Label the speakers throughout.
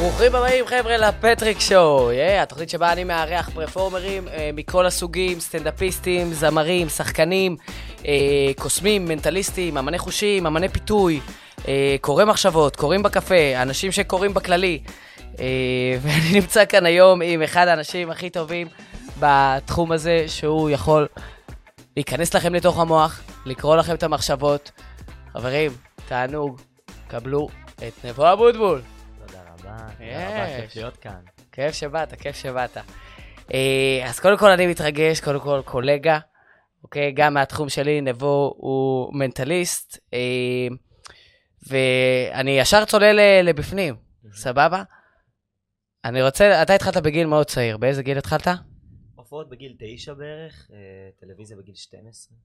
Speaker 1: ברוכים הבאים חבר'ה לפטריק שואו, yeah, התוכנית שבה אני מארח פרפורמרים uh, מכל הסוגים, סטנדאפיסטים, זמרים, שחקנים, uh, קוסמים, מנטליסטים, אמני חושים, אמני פיתוי, uh, קורא מחשבות, קוראים בקפה, אנשים שקוראים בכללי. Uh, ואני נמצא כאן היום עם אחד האנשים הכי טובים בתחום הזה, שהוא יכול להיכנס לכם לתוך המוח, לקרוא לכם את המחשבות. חברים, תענוג, קבלו את נבו אבוטבול.
Speaker 2: רבה, תודה רבה. כיף להיות כאן.
Speaker 1: כיף שבאת, כיף שבאת. אה, אז קודם כל אני מתרגש, קודם כל קולגה, אוקיי? גם מהתחום שלי, נבו הוא מנטליסט, אה, ואני ישר צולל לבפנים, סבבה? אני רוצה, אתה התחלת בגיל מאוד צעיר, באיזה גיל התחלת?
Speaker 2: הופעות בגיל תשע בערך, אה, טלוויזיה בגיל 12.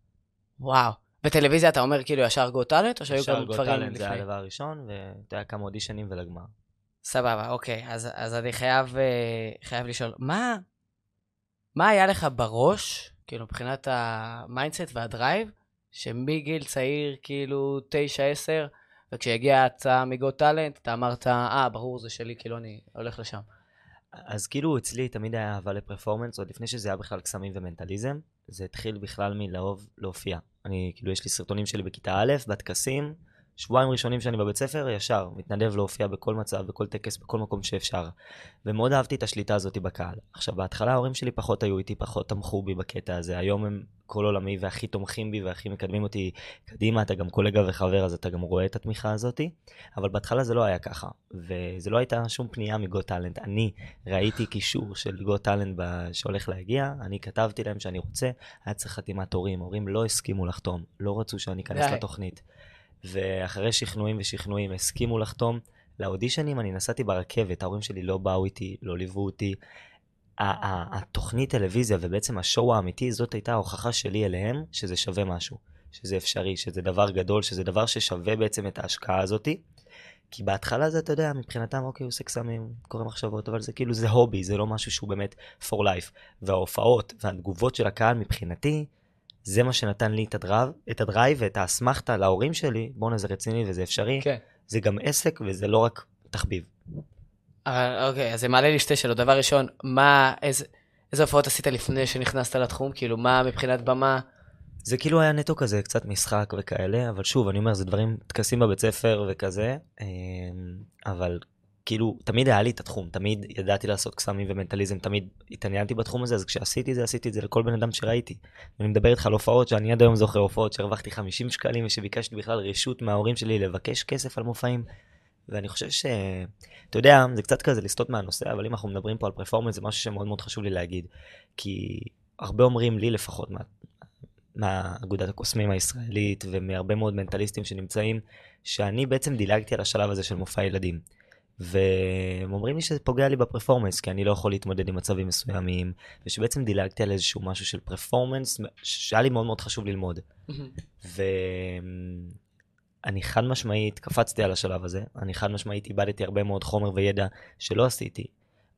Speaker 1: וואו. וטלוויזיה אתה אומר כאילו ישר Got Talent, או שהיו
Speaker 2: ישר
Speaker 1: גם
Speaker 2: Got
Speaker 1: דברים
Speaker 2: Talent זה היה
Speaker 1: לפני?
Speaker 2: הדבר הראשון, ואתה יודע כמה אודישנים ולגמר.
Speaker 1: סבבה, אוקיי. אז, אז אני חייב, אה, חייב לשאול, מה, מה היה לך בראש, כאילו מבחינת ה mindset וה drive, שמגיל צעיר, כאילו 9-10, וכשהגיעה ההצעה מ Got Talent, אתה אמרת, אה, ברור, זה שלי, כאילו אני הולך לשם.
Speaker 2: אז כאילו אצלי תמיד היה אהבה לפרפורמנס, עוד לפני שזה היה בכלל קסמים ומנטליזם, זה התחיל בכלל מלאהוב להופיע. אני, כאילו, יש לי סרטונים שלי בכיתה א', בטקסים, שבועיים ראשונים שאני בבית ספר, ישר, מתנדב להופיע בכל מצב, בכל טקס, בכל מקום שאפשר. ומאוד אהבתי את השליטה הזאת בקהל. עכשיו, בהתחלה ההורים שלי פחות היו איתי, פחות תמכו בי בקטע הזה. היום הם כל עולמי והכי תומכים בי והכי מקדמים אותי קדימה, אתה גם קולגה וחבר, אז אתה גם רואה את התמיכה הזאת. אבל בהתחלה זה לא היה ככה, וזה לא הייתה שום פנייה מגו טאלנט. אני ראיתי קישור של גו טאלנט ב- שהולך להגיע, אני כתבתי להם שאני רוצה, היה צריך חתימת הורים, הורים לא הסכימו לחתום, לא רצו שאני אכנס. לתוכנית. ואחרי שכנועים ושכנועים הסכימו לחתום. לאודישנים אני נסעתי ברכבת, ההורים שלי לא באו איתי, לא ליוו אותי. התוכנית טלוויזיה ובעצם השואו האמיתי, זאת הייתה ההוכחה שלי אליהם שזה שווה משהו, שזה אפשרי, שזה דבר גדול, שזה דבר ששווה בעצם את ההשקעה הזאתי. כי בהתחלה זה, אתה יודע, מבחינתם, אוקיי, הוא עושה קסמים, קורא מחשבות, אבל זה כאילו, זה hobby, זה לא משהו שהוא באמת for life. וההופעות והתגובות של הקהל מבחינתי, זה מה שנתן לי את ה drive, את ה drive ואת האסמכתה להורים שלי, בואנה זה רציני וזה אפשרי,
Speaker 1: כן.
Speaker 2: זה גם עסק וזה לא רק תחביב.
Speaker 1: אוקיי, אז זה מעלה לי שתי שאלות. דבר ראשון, מה, איזה, איזה הופעות עשית לפני שנכנסת לתחום? כאילו, מה מבחינת במה?
Speaker 2: זה כאילו היה נטו כזה, קצת משחק וכאלה, אבל שוב, אני אומר, זה דברים, טקסים בבית ספר וכזה, אמ, אבל כאילו, תמיד היה לי את התחום, תמיד ידעתי לעשות קסמים ומנטליזם, תמיד התעניינתי בתחום הזה, אז כשעשיתי את זה, עשיתי את זה לכל בן אדם שראיתי. ואני מדבר איתך על הופעות שאני עד היום זוכר, הופעות שהרווחתי 50 שקלים, ושביקשתי בכלל רשות מההורים שלי לבקש כסף על מופעים. ואני חושב ש... אתה יודע, זה קצת כזה לסטות מהנושא, אבל אם אנחנו מדברים פה על פרפורמנס, זה משהו שמאוד מאוד חשוב לי להגיד. כי הרבה אומרים לי לפחות, מה, מהאגודת הקוסמים הישראלית ומהרבה מאוד מנטליסטים שנמצאים, שאני בעצם דילגתי על השלב הזה של מופע ילדים. והם אומרים לי שזה פוגע לי בפרפורמנס, כי אני לא יכול להתמודד עם מצבים מסוימים, ושבעצם דילגתי על איזשהו משהו של פרפורמנס, שהיה לי מאוד מאוד חשוב ללמוד. ואני חד משמעית קפצתי על השלב הזה, אני חד משמעית איבדתי הרבה מאוד חומר וידע שלא עשיתי,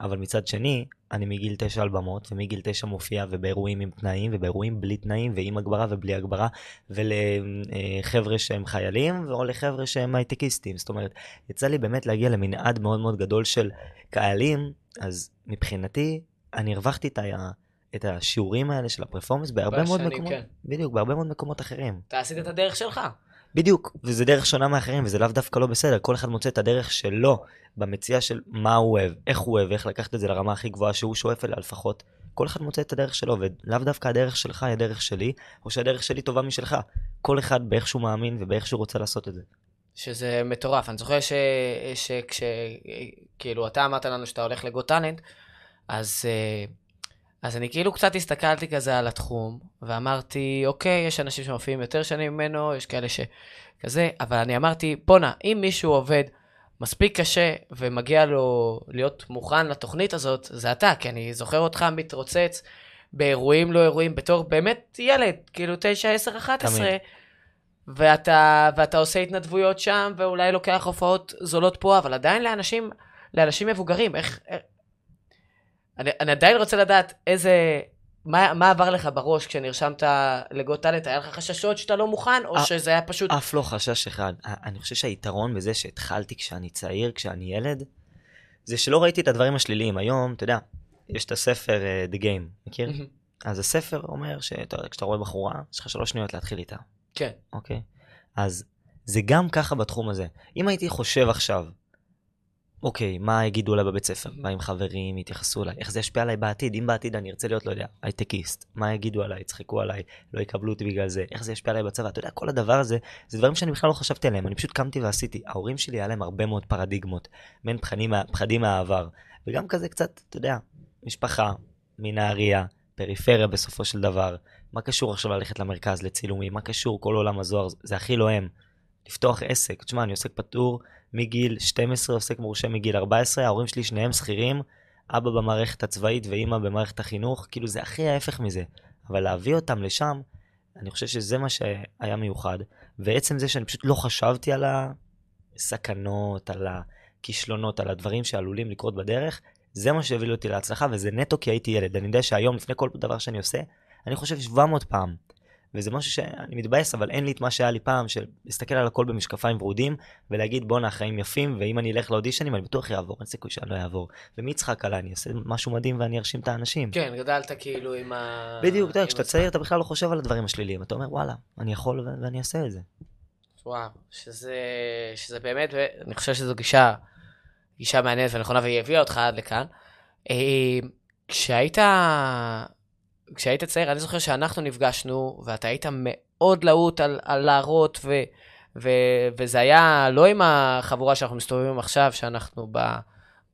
Speaker 2: אבל מצד שני, אני מגיל תשע על במות, ומגיל תשע מופיע ובאירועים עם תנאים, ובאירועים בלי תנאים, ועם הגברה ובלי הגברה, ולחבר'ה שהם חיילים, או לחבר'ה שהם הייטקיסטים. זאת אומרת, יצא לי באמת להגיע למנעד מאוד מאוד גדול של קהלים, אז מבחינתי, אני הרווחתי את ה... את השיעורים האלה של הפרפורמנס בהרבה מאוד מקומות,
Speaker 1: כן.
Speaker 2: בדיוק, בהרבה מאוד מקומות אחרים.
Speaker 1: אתה עשית את הדרך שלך.
Speaker 2: בדיוק, וזה דרך שונה מאחרים, וזה לאו דווקא לא בסדר, כל אחד מוצא את הדרך שלו במציאה של מה הוא אוהב, איך הוא אוהב, איך לקחת את זה לרמה הכי גבוהה שהוא שואף אליה לפחות. כל אחד מוצא את הדרך שלו, ולאו דווקא הדרך שלך היא הדרך שלי, או שהדרך שלי טובה משלך. כל אחד באיך שהוא מאמין ובאיך שהוא רוצה לעשות את זה.
Speaker 1: שזה מטורף. אני זוכר ש... שכש... כאילו, אתה אמרת לנו שאתה הולך לגו טאלנט, אז, אה, אז אני כאילו קצת הסתכלתי כזה על התחום, ואמרתי, אוקיי, יש אנשים שמופיעים יותר שנים ממנו, יש כאלה שכזה, אבל אני אמרתי, בואנה, אם מישהו עובד מספיק קשה ומגיע לו להיות מוכן לתוכנית הזאת, זה אתה, כי אני זוכר אותך מתרוצץ באירועים לא אירועים, בתור באמת ילד, כאילו 9, 10, 11.
Speaker 2: תמיד.
Speaker 1: ואתה, ואתה עושה התנדבויות שם, ואולי לוקח הופעות זולות פה, אבל עדיין לאנשים, לאנשים מבוגרים, איך... אני, אני עדיין רוצה לדעת איזה... מה, מה עבר לך בראש כשנרשמת לגו טאלנט? היה לך חששות שאתה לא מוכן, או
Speaker 2: אה,
Speaker 1: שזה היה פשוט...
Speaker 2: אף לא חשש אחד. אני חושב שהיתרון בזה שהתחלתי כשאני צעיר, כשאני ילד, זה שלא ראיתי את הדברים השליליים. היום, אתה יודע, יש את הספר uh, The Game, מכיר? אז הספר אומר שכשאתה רואה בחורה, יש לך שלוש שניות להתחיל איתה,
Speaker 1: כן.
Speaker 2: אוקיי? אז זה גם ככה בתחום הזה. אם הייתי חושב עכשיו, אוקיי, מה יגידו עליי בבית ספר? מה עם חברים, יתייחסו אליי? איך זה ישפיע עליי בעתיד? אם בעתיד אני ארצה להיות, לא יודע, הייטקיסט, מה יגידו עליי? יצחקו עליי, לא יקבלו אותי בגלל זה? איך זה ישפיע עליי בצבא? אתה יודע, כל הדבר הזה, זה דברים שאני בכלל לא חשבתי עליהם, אני פשוט קמתי ועשיתי. ההורים שלי, היה להם הרבה מאוד פרדיגמות, מעין פחדים, פחדים מהעבר. וגם כזה קצת, אתה יודע, משפחה, מנהריה, פריפריה בסופו של דבר. מה קשור עכשיו ללכת למרכז לצילומים? מה קשור כל עולם הזוהר? זה הכי לא הם. לפתוח עסק. תשמע, אני עוסק פטור מגיל 12, עוסק מורשה מגיל 14, ההורים שלי שניהם שכירים, אבא במערכת הצבאית ואימא במערכת החינוך, כאילו זה הכי ההפך מזה. אבל להביא אותם לשם, אני חושב שזה מה שהיה מיוחד. ועצם זה שאני פשוט לא חשבתי על הסכנות, על הכישלונות, על הדברים שעלולים לקרות בדרך, זה מה שהביא אותי להצלחה, וזה נטו כי הייתי ילד. אני יודע שהיום, לפני כל דבר שאני עושה, אני חושב 700 פעם. וזה משהו שאני מתבאס, אבל אין לי את מה שהיה לי פעם, של להסתכל על הכל במשקפיים ורודים, ולהגיד בואנה החיים יפים, ואם אני אלך לאודישנים אני בטוח יעבור, אין סיכוי שאני לא אעבור. ומי יצחק עליי, אני אעשה משהו מדהים ואני ארשים את האנשים.
Speaker 1: כן, גדלת כאילו עם ה...
Speaker 2: בדיוק, אתה יודע, כשאתה צעיר אתה בכלל לא חושב על הדברים השליליים, אתה אומר וואלה, אני יכול ו- ואני אעשה את זה.
Speaker 1: וואו, שזה, שזה באמת, אני חושב שזו גישה, גישה מעניינת ונכונה, והיא הביאה אותך עד לכאן. אה, כשהיית, כשהיית צעיר, אני זוכר שאנחנו נפגשנו, ואתה היית מאוד להוט על, על להראות, ו, ו, וזה היה לא עם החבורה שאנחנו מסתובבים עכשיו, שאנחנו ב,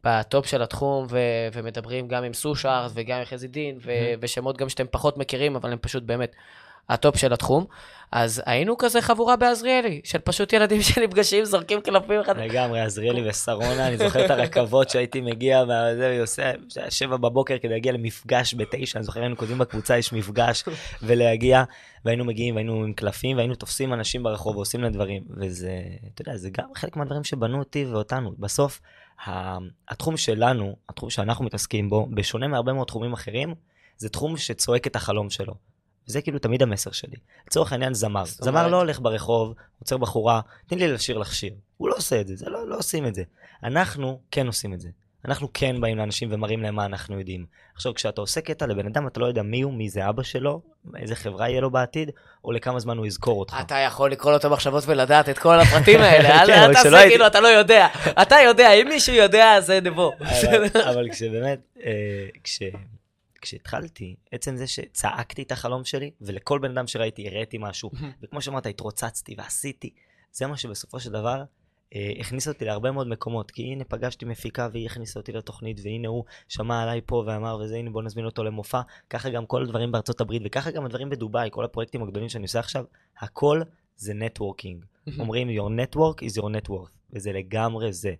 Speaker 1: ב top של התחום, ו, ומדברים גם עם סושארד וגם עם חזי דין, ו,
Speaker 2: Mm-hmm.
Speaker 1: ושמות גם שאתם פחות מכירים, אבל הם פשוט באמת ה top של התחום. אז היינו כזה חבורה בעזריאלי, של פשוט ילדים שנפגשים, זורקים קלפים אחד.
Speaker 2: לגמרי, עזריאלי ושרונה, אני זוכר את הרכבות שהייתי מגיע, וזה, עושה, שבע בבוקר כדי להגיע למפגש בתשע, אני זוכר, היינו כותבים בקבוצה, יש מפגש, ולהגיע, והיינו מגיעים, והיינו עם קלפים, והיינו תופסים אנשים ברחוב ועושים להם דברים, וזה, אתה יודע, זה גם חלק מהדברים שבנו אותי ואותנו. בסוף, התחום שלנו, התחום שאנחנו מתעסקים בו, בשונה מהרבה מאוד תחומים אחרים, זה תחום שצועק את החלום שלו. וזה כאילו תמיד המסר שלי. לצורך העניין זמר. זמר לא הולך ברחוב, עוצר בחורה, תני לי לשיר לך שיר. הוא לא עושה את זה, זה לא, לא עושים את זה. אנחנו כן עושים את זה. אנחנו כן באים לאנשים ומראים להם מה אנחנו יודעים. עכשיו, כשאתה עושה קטע לבן אדם, אתה לא יודע מי הוא, מי זה אבא שלו, איזה חברה יהיה לו בעתיד, או לכמה זמן הוא יזכור אותך.
Speaker 1: אתה יכול לקרוא לו את המחשבות ולדעת את כל הפרטים האלה, אל
Speaker 2: כן,
Speaker 1: תעשה כאילו אתה לא יודע. אתה יודע, אם מישהו יודע, זה נבו.
Speaker 2: אבל, אבל כשבאמת, אה, כש, כשהתחלתי, עצם זה שצעקתי את החלום שלי, ולכל בן אדם שראיתי הראיתי משהו, וכמו שאמרת, התרוצצתי ועשיתי, זה מה שבסופו של דבר אה, הכניס אותי להרבה מאוד מקומות, כי הנה פגשתי מפיקה והיא הכניסה אותי לתוכנית, והנה הוא שמע עליי פה ואמר וזה, הנה בוא נזמין אותו למופע, ככה גם כל הדברים בארצות הברית, וככה גם הדברים בדובאי, כל הפרויקטים הגדולים שאני עושה עכשיו, הכל זה נטוורקינג. אומרים your network is your net worth, וזה לגמרי זה.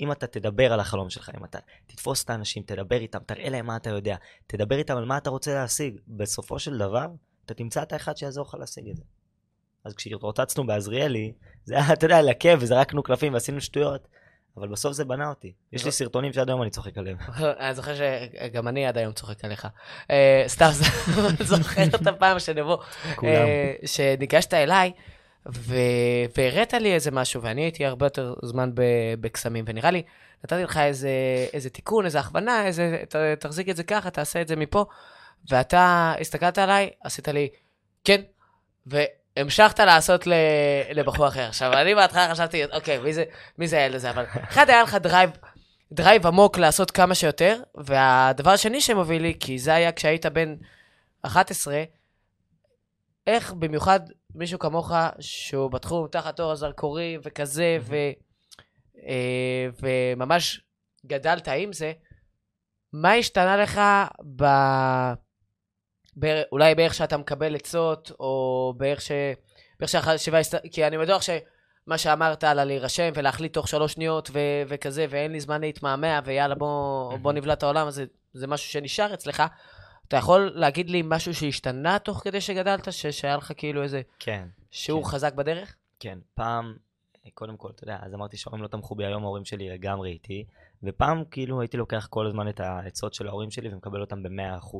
Speaker 2: אם אתה תדבר על החלום שלך, אם אתה תתפוס את האנשים, תדבר איתם, תראה להם מה אתה יודע, תדבר איתם על מה אתה רוצה להשיג, בסופו של דבר, אתה תמצא את האחד שיעזור לך להשיג את זה. אז כשהתרוצצנו בעזריאלי, זה היה, אתה יודע, לקב, וזרקנו קלפים ועשינו שטויות, אבל בסוף זה בנה אותי. יש לי סרטונים שעד היום אני צוחק עליהם.
Speaker 1: אני זוכר שגם אני עד היום צוחק עליך. אה, סתם, זוכר את הפעם שנבוא. אה, שניגשת אליי, ו- והראית לי איזה משהו, ואני הייתי הרבה יותר זמן בקסמים, ונראה לי, נתתי לך איזה, איזה תיקון, איזה הכוונה, איזה, ת, תחזיק את זה ככה, תעשה את זה מפה, ואתה הסתכלת עליי, עשית לי, כן, והמשכת לעשות ל- לבחור אחר. עכשיו, אני בהתחלה חשבתי, אוקיי, מי זה, מי זה הילד הזה? אבל אחד, היה לך drive, drive עמוק לעשות כמה שיותר, והדבר השני שמוביל לי, כי זה היה כשהיית בן 11, איך במיוחד מישהו כמוך, שהוא בתחום תחת אור הזרקורים וכזה, ו, אה, וממש גדלת עם זה, מה השתנה לך ב... ב... אולי באיך שאתה מקבל עצות, או באיך ש... באיך שהחשיבה... כי אני בטוח שמה שאמרת על להירשם ולהחליט תוך שלוש שניות ו... וכזה, ואין לי זמן להתמהמה, ויאללה, בוא, בוא נבלע את העולם הזה, זה משהו שנשאר אצלך. אתה יכול להגיד לי משהו שהשתנה תוך כדי שגדלת, ש... שהיה לך כאילו איזה
Speaker 2: כן,
Speaker 1: שיעור
Speaker 2: כן.
Speaker 1: חזק בדרך?
Speaker 2: כן. פעם, קודם כל, אתה יודע, אז אמרתי שההורים לא תמכו בי, היום ההורים שלי לגמרי איתי, ופעם כאילו הייתי לוקח כל הזמן את העצות של ההורים שלי ומקבל אותם ב-100%.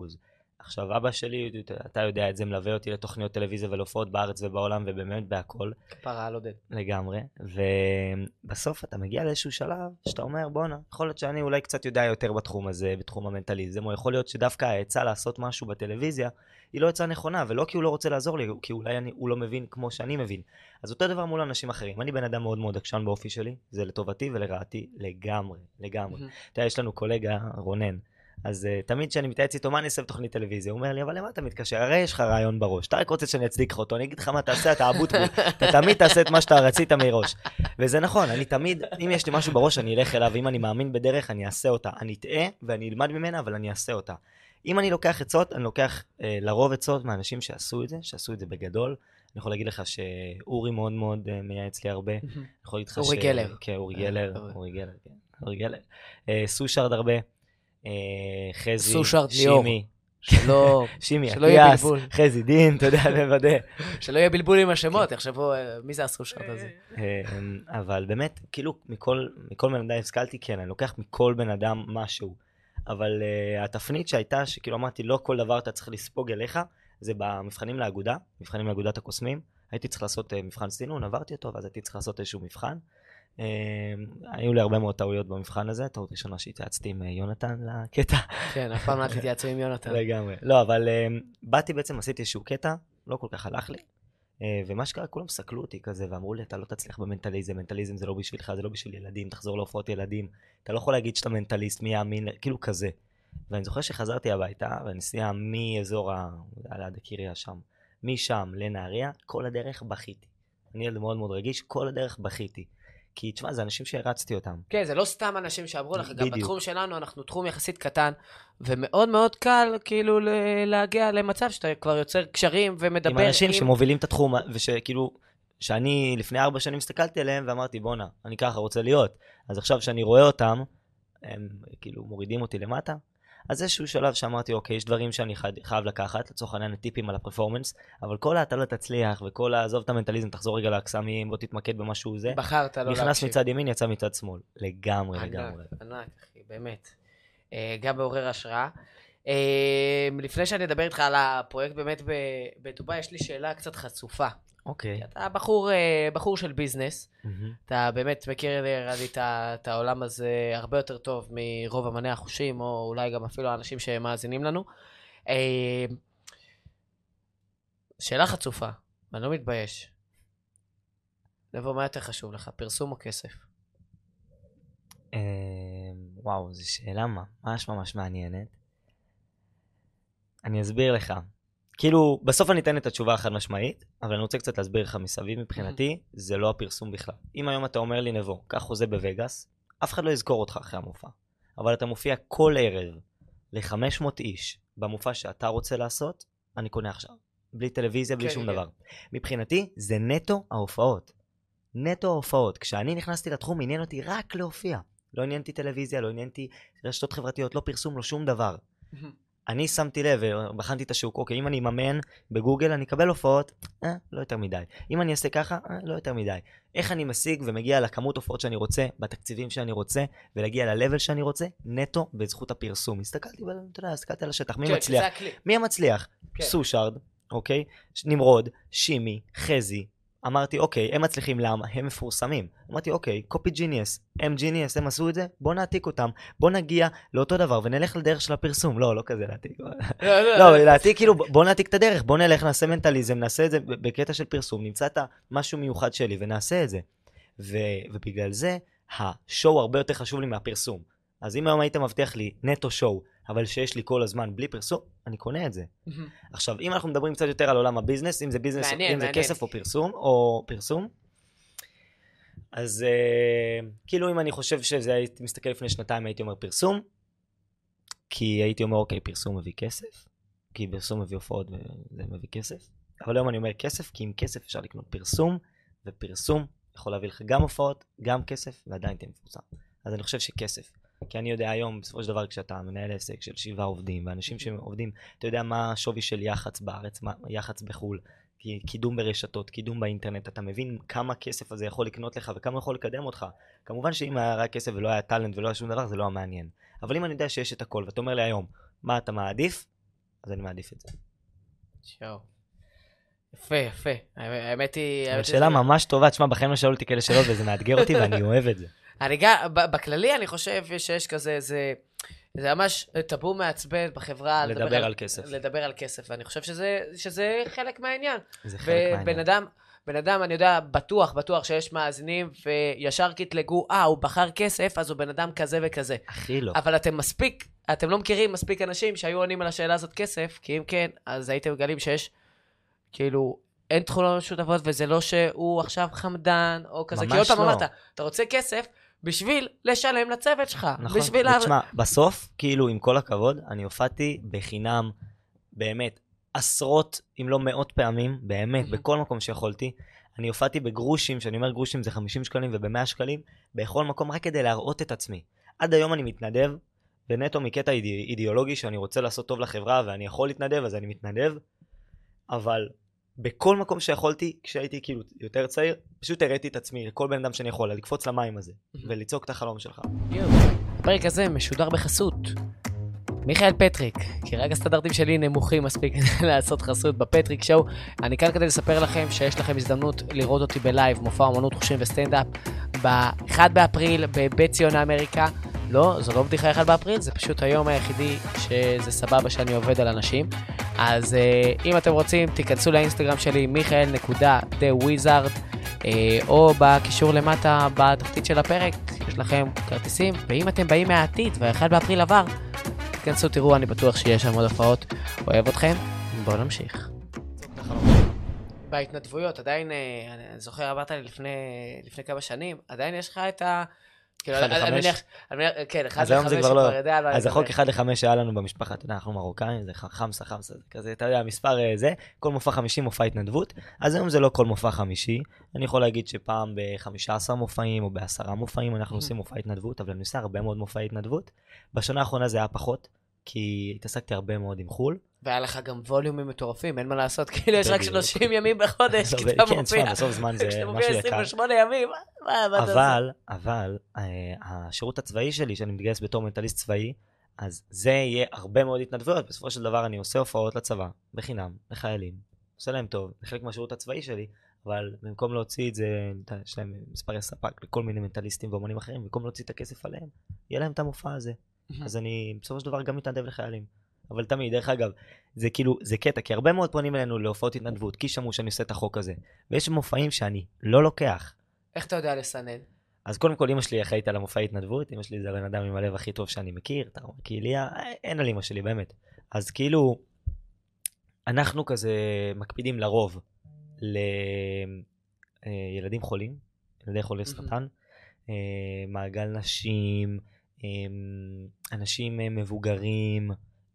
Speaker 2: עכשיו, אבא שלי, אתה יודע את זה, מלווה אותי לתוכניות טלוויזיה ולהופעות בארץ ובעולם, ובאמת בהכל.
Speaker 1: כפרה על עודד.
Speaker 2: לגמרי. ובסוף אתה מגיע לאיזשהו שלב שאתה אומר, בואנה, יכול להיות שאני אולי קצת יודע יותר בתחום הזה, בתחום המנטליזם, או יכול להיות שדווקא העצה לעשות משהו בטלוויזיה, היא לא עצה נכונה, ולא כי הוא לא רוצה לעזור לי, כי אולי אני, הוא לא מבין כמו שאני מבין. אז אותו דבר מול אנשים אחרים. אני בן אדם מאוד מאוד עקשן באופי שלי, זה לטובתי ולרעתי לגמרי, לגמרי. אתה יודע, יש לנו קולגה, רונן. אז uh, תמיד כשאני מתייעץ איתו, מה אני אעשה בתוכנית טלוויזיה? הוא אומר לי, אבל למה אתה מתקשר? הרי יש לך רעיון בראש. אתה רק רוצה שאני אצדיק לך אותו, אני אגיד לך מה תעשה, אתה אבוטבול. אתה תמיד תעשה את מה שאתה רצית מראש. וזה נכון, אני תמיד, אם יש לי משהו בראש, אני אלך אליו, אם אני מאמין בדרך, אני אעשה אותה. אני אטעה ואני אלמד ממנה, אבל אני אעשה אותה. אם אני לוקח עצות, אני לוקח uh, לרוב עצות מאנשים שעשו את זה, שעשו את זה בגדול. אני יכול להגיד לך שאורי מאוד מאוד uh, מייעץ לי הרבה. אני יכול להגיד לך ש...
Speaker 1: אורי גלר.
Speaker 2: כן, אורי גלר, אורי גלר, כן. אורי גלר. סושארד הרבה. אה, חזי. שימי,
Speaker 1: שלא,
Speaker 2: שימי,
Speaker 1: שלא יהיה בלבול.
Speaker 2: חזי דין, אתה יודע, לוודא.
Speaker 1: שלא יהיה בלבול עם השמות, יחשבו, אה, מי זה הסושארד הזה?
Speaker 2: אה, אבל באמת, כאילו, מכל, מכל בן אדם השכלתי, כן, אני לוקח מכל בן אדם משהו. אבל uh, התפנית שהייתה, שכאילו אמרתי, לא כל דבר אתה צריך לספוג אליך, זה במבחנים לאגודה, מבחנים לאגודת הקוסמים. הייתי צריך לעשות uh, מבחן סינון, עברתי אותו, ואז הייתי צריך לעשות איזשהו מבחן. Uh, היו לי הרבה מאוד טעויות במבחן הזה, טעות ראשונה שהתייעצתי עם uh, יונתן לקטע.
Speaker 1: כן, אף פעם לא תתייעצו עם יונתן.
Speaker 2: לגמרי. לא, אבל uh, באתי בעצם, עשיתי איזשהו קטע, לא כל כך הלך לי. Uh, ומה שקרה, כולם סקלו אותי כזה, ואמרו לי, אתה לא תצליח במנטליזם, מנטליזם זה לא בשבילך, זה לא בשביל ילדים, תחזור להופעות ילדים. אתה לא יכול להגיד שאתה מנטליסט, מי יאמין, כאילו כזה. ואני זוכר שחזרתי הביתה, והנסיעה מאזור ה... ליד הקריה שם, משם לנהריה, כל הדרך בכיתי. אני ילד מאוד מאוד רגיש, כל הדרך בכיתי. כי תשמע, זה אנשים שהרצתי אותם.
Speaker 1: כן, זה לא סתם אנשים שאמרו לך, גם. בתחום שלנו אנחנו תחום יחסית קטן, ומאוד מאוד קל כאילו ל- להגיע למצב שאתה כבר יוצר קשרים ומדבר
Speaker 2: עם אנשים שמובילים את התחום, ושכאילו, שאני לפני ארבע שנים הסתכלתי עליהם ואמרתי, בואנה, אני ככה רוצה להיות. אז עכשיו שאני רואה אותם, הם כאילו מורידים אותי למטה. אז איזשהו שלב שאמרתי, אוקיי, יש דברים שאני חייב, חייב לקחת, לצורך העניין טיפים על הפרפורמנס, אבל כל ה"אתה לא תצליח", וכל העזוב את המנטליזם, תחזור רגע לקסמים, בוא תתמקד במשהו זה,
Speaker 1: בחרת לא להקשיב.
Speaker 2: נכנס מצד ימין, יצא מצד שמאל. לגמרי, לגמרי.
Speaker 1: ענק, אחי, באמת. אה, גם מעורר השראה. אה, לפני שאני אדבר איתך על הפרויקט באמת בדובאי, יש לי שאלה קצת חצופה.
Speaker 2: אוקיי.
Speaker 1: אתה בחור, אה, בחור של ביזנס,
Speaker 2: מהמם.
Speaker 1: אתה באמת מכיר נראה לי את העולם הזה הרבה יותר טוב מרוב אמני החושים, או אולי גם אפילו האנשים שמאזינים לנו. אה, שאלה חצופה, ואני לא מתבייש. נבוא, מה יותר חשוב לך, פרסום או כסף?
Speaker 2: אה, וואו, זו שאלה ממש ממש מעניינת. אני אסביר לך. כאילו, בסוף אני אתן את התשובה החד משמעית, אבל אני רוצה קצת להסביר לך מסביב מבחינתי, זה לא הפרסום בכלל. אם היום אתה אומר לי, נבו, קח חוזה בווגאס, אף אחד לא יזכור אותך אחרי המופע. אבל אתה מופיע כל ערב ל-500 איש במופע שאתה רוצה לעשות, אני קונה עכשיו. בלי טלוויזיה, בלי
Speaker 1: כן,
Speaker 2: שום
Speaker 1: כן.
Speaker 2: דבר. מבחינתי, זה נטו ההופעות. נטו ההופעות. כשאני נכנסתי לתחום, עניין אותי רק להופיע. לא עניין אותי טלוויזיה, לא עניין אותי רשתות חברתיות, לא פרסום, לא שום דבר. אני שמתי לב ובחנתי את השוק, אוקיי, אם אני אממן בגוגל, אני אקבל הופעות, אה, לא יותר מדי. אם אני אעשה ככה, אה, לא יותר מדי. איך אני משיג ומגיע לכמות הופעות שאני רוצה, בתקציבים שאני רוצה, ולהגיע ל-level שאני רוצה, נטו בזכות הפרסום. הסתכלתי, אתה יודע, הסתכלתי על השטח, מי
Speaker 1: כן,
Speaker 2: מצליח? מי המצליח?
Speaker 1: כן.
Speaker 2: סושארד, אוקיי? נמרוד, שימי, חזי. אמרתי, אוקיי, הם מצליחים, למה? הם מפורסמים. אמרתי, אוקיי, קופי ג'יניאס, הם ג'יניאס, הם עשו את זה, בוא נעתיק אותם, בוא נגיע לאותו דבר ונלך לדרך של הפרסום. לא, לא כזה להעתיק. לא, להעתיק, כאילו, בוא נעתיק את הדרך, בוא נלך, נעשה מנטליזם, נעשה את זה בקטע של פרסום, נמצא את המשהו מיוחד שלי ונעשה את זה. ו, ובגלל זה, השואו הרבה יותר חשוב לי מהפרסום. אז אם היום היית מבטיח לי נטו שואו, אבל שיש לי כל הזמן בלי פרסום, אני קונה את זה. עכשיו, אם אנחנו מדברים קצת יותר על עולם הביזנס, אם זה ביזנס,
Speaker 1: מעניין,
Speaker 2: אם זה
Speaker 1: מעניין.
Speaker 2: כסף או פרסום, או פרסום, אז uh, כאילו אם אני חושב שזה, הייתי מסתכל לפני שנתיים, הייתי אומר פרסום, כי הייתי אומר, אוקיי, פרסום מביא כסף, כי פרסום מביא הופעות וזה מביא כסף, אבל היום אני אומר כסף, כי עם כסף אפשר לקנות פרסום, ופרסום יכול להביא לך גם הופעות, גם כסף, ועדיין תהיה מפורסם. אז אני חושב שכסף. כי אני יודע היום, בסופו של דבר, כשאתה מנהל עסק של שבעה עובדים, ואנשים שעובדים, אתה יודע מה השווי של יח"צ בארץ, מה יח"צ בחו"ל, קידום ברשתות, קידום באינטרנט, אתה מבין כמה כסף הזה יכול לקנות לך וכמה יכול לקדם אותך. כמובן שאם היה רק כסף ולא היה טאלנט ולא היה שום דבר, זה לא היה מעניין. אבל אם אני יודע שיש את הכל, ואתה אומר לי היום, מה אתה מעדיף? אז אני מעדיף את זה.
Speaker 1: שואו. יפה, יפה. האמת היא... האמת
Speaker 2: שאלה ממש טובה, תשמע, בחיים לא שאלו אותי כאלה שאלות וזה מאתגר אותי ואני אוהב את זה.
Speaker 1: אני גם, בכללי אני חושב שיש כזה, זה, זה ממש טאבו מעצבן בחברה.
Speaker 2: לדבר על כסף.
Speaker 1: לדבר על כסף, ואני חושב שזה, שזה חלק מהעניין.
Speaker 2: זה חלק
Speaker 1: ובן
Speaker 2: מהעניין.
Speaker 1: אדם, בן אדם, אני יודע, בטוח, בטוח שיש מאזינים, וישר קטלגו, אה, הוא בחר כסף, אז הוא בן אדם כזה וכזה.
Speaker 2: הכי לא.
Speaker 1: אבל אתם מספיק, אתם לא מכירים מספיק אנשים שהיו עונים על השאלה הזאת כסף, כי אם כן, אז הייתם מגלים שיש, כאילו, אין תכונות משותפות, וזה לא שהוא עכשיו חמדן, או כזה. כי עוד
Speaker 2: ממש
Speaker 1: פעם
Speaker 2: לא.
Speaker 1: אמרת, אתה רוצה כסף בשביל לשלם לצוות שלך.
Speaker 2: נכון.
Speaker 1: בשביל... לה-
Speaker 2: ותשמע, בסוף, כאילו, עם כל הכבוד, אני הופעתי בחינם, באמת, עשרות, אם לא מאות פעמים, באמת,
Speaker 1: Mhm.
Speaker 2: בכל מקום שיכולתי. אני הופעתי בגרושים, שאני אומר גרושים זה 50 שקלים וב-100 שקלים, בכל מקום, רק כדי להראות את עצמי. עד היום אני מתנדב, ונטו מקטע אידא, אידיאולוגי שאני רוצה לעשות טוב לחברה ואני יכול להתנדב, אז אני מתנדב, אבל בכל מקום שיכולתי, כשהייתי כאילו יותר צעיר, פשוט הראיתי את עצמי לכל בן אדם שאני יכול, לקפוץ למים הזה, ולצעוק את החלום שלך.
Speaker 1: הפרק הזה משודר בחסות. מיכאל פטריק, כי רק הסטנדרטים שלי נמוכים מספיק לעשות חסות בפטריק show. אני כאן כדי לספר לכם שיש לכם הזדמנות לראות אותי ב live, מופע אמנות חושים וסטנדאפ, ב-1 באפריל בבית ציוני אמריקה. לא, זו לא בדיחה 1 באפריל, זה פשוט היום היחידי שזה סבבה שאני עובד על אנשים. אז uh, אם אתם רוצים, תיכנסו לאינסטגרם שלי, מיכאל.TheWizard, uh, או בקישור למטה בתחתית של הפרק, יש לכם כרטיסים, ואם אתם באים מהעתיד וה-1 באפריל עבר, תיכנסו, תראו, אני בטוח שיש שם עוד הופעות. אוהב אתכם, בואו נמשיך. בהתנדבויות, עדיין, אה, אני זוכר, אמרת לי לפני, לפני כמה שנים, עדיין יש לך את ה... כאילו,
Speaker 2: אחד
Speaker 1: אני-
Speaker 2: לחמש?
Speaker 1: מניח- כן, אחד לחמש
Speaker 2: כבר לא-
Speaker 1: יודע
Speaker 2: אז החוק. 1 ל-5 שהיה לנו במשפחה, אתה יודע, אנחנו מרוקאים, זה חמסה חמסה, זה כזה, אתה יודע, מספר אה, זה, כל מופע חמישי מופע התנדבות, אז היום זה לא כל מופע חמישי, אני יכול להגיד שפעם ב-15 מופעים או בעשרה מופעים אנחנו
Speaker 1: Mhm.
Speaker 2: עושים מופע התנדבות, אבל אני עושה הרבה מאוד מופעי התנדבות. בשנה האחרונה זה היה פחות, כי התעסקתי הרבה מאוד עם חו"ל.
Speaker 1: והיה לך גם ווליומים מטורפים, אין מה לעשות, כאילו יש רק
Speaker 2: בדיוק.
Speaker 1: 30 ימים בחודש, כי אתה
Speaker 2: כן,
Speaker 1: מופיע.
Speaker 2: תשמע, בסוף זמן זה
Speaker 1: כשאתה
Speaker 2: משהו
Speaker 1: מופיע
Speaker 2: יקר.
Speaker 1: 28 ימים, מה- מה אתה?
Speaker 2: אבל, אבל, אה, השירות הצבאי שלי, שאני מתגייס בתור מנטליסט צבאי, אז זה יהיה הרבה מאוד התנדבויות. בסופו של דבר אני עושה הופעות לצבא, בחינם, לחיילים, עושה להם טוב, זה חלק מהשירות הצבאי שלי, אבל במקום להוציא את זה, יש להם מספרי ספק לכל מיני מנטליסטים ואומנים אחרים, במקום להוציא את הכסף עליהם, יהיה להם את המופע הזה. אז אני בסופו של דבר גם מתנדב לחיילים. אבל תמיד, דרך אגב, זה כאילו, זה קטע, כי הרבה מאוד פונים אלינו להופעות התנדבות, כי שמעו שאני עושה את החוק הזה. ויש מופעים שאני לא לוקח.
Speaker 1: איך אתה יודע לסנן?
Speaker 2: אז קודם כל אמא שלי אחראית על המופעי התנדבות, אמא שלי זה הבן אדם עם הלב הכי טוב שאני מכיר, אתה רואה, קהיליה, אין על אמא שלי באמת. אז כאילו, אנחנו כזה מקפידים לרוב לילדים חולים, ילדי חולי. סרטן, אה, מעגל נשים, אה, אנשים אה, מבוגרים,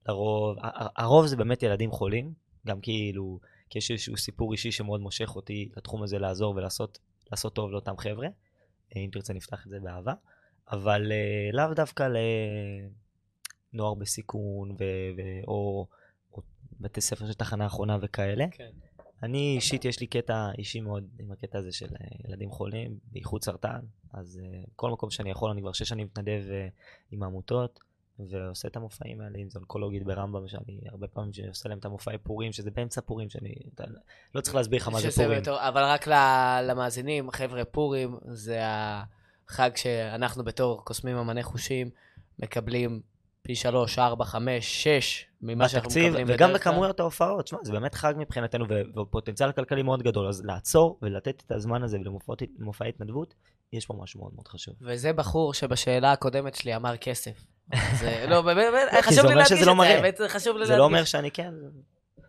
Speaker 2: לרוב, הרוב זה באמת ילדים חולים, גם כאילו, כי יש איזשהו סיפור אישי שמאוד מושך אותי לתחום הזה לעזור ולעשות לעשות טוב לאותם חבר'ה. אה, אם תרצה נפתח את זה באהבה, אבל אה, לאו דווקא לנוער בסיכון ו- ו- או, או בתי ספר של תחנה אחרונה וכאלה.
Speaker 1: כן.
Speaker 2: אני אישית, יש לי קטע אישי מאוד עם הקטע הזה של אה, ילדים חולים, בייחוד סרטן, אז אה, כל מקום שאני יכול, אני כבר שש שנים מתנדב אה, עם העמותות, ועושה את המופעים האלה, אם זה אונקולוגית ברמב"ם, שאני הרבה פעמים עושה להם את המופעי פורים, שזה באמצע פורים, שאני אתה, לא צריך להסביר לך מה זה פורים.
Speaker 1: בתור- אבל רק למאזינים, חבר'ה, פורים זה החג שאנחנו בתור קוסמים אמני חושים מקבלים פי שלוש, ארבע, חמש, שש ממה שאנחנו מקבלים
Speaker 2: וגם
Speaker 1: בדרך כלל.
Speaker 2: בכמויות ההופעות, שמע, זה באמת חג מבחינתנו, ופוטנציאל כלכלי מאוד גדול, אז לעצור ולתת את הזמן הזה למופעי התנדבות, יש פה משהו מאוד מאוד חשוב.
Speaker 1: וזה בחור שבשאלה הקודמת שלי אמר כסף. זה, לא, באמת,
Speaker 2: כי
Speaker 1: חשוב לי להדגיש
Speaker 2: שזה לא
Speaker 1: את זה, חשוב לי
Speaker 2: זה לא אומר
Speaker 1: להדגיש.
Speaker 2: שאני כן,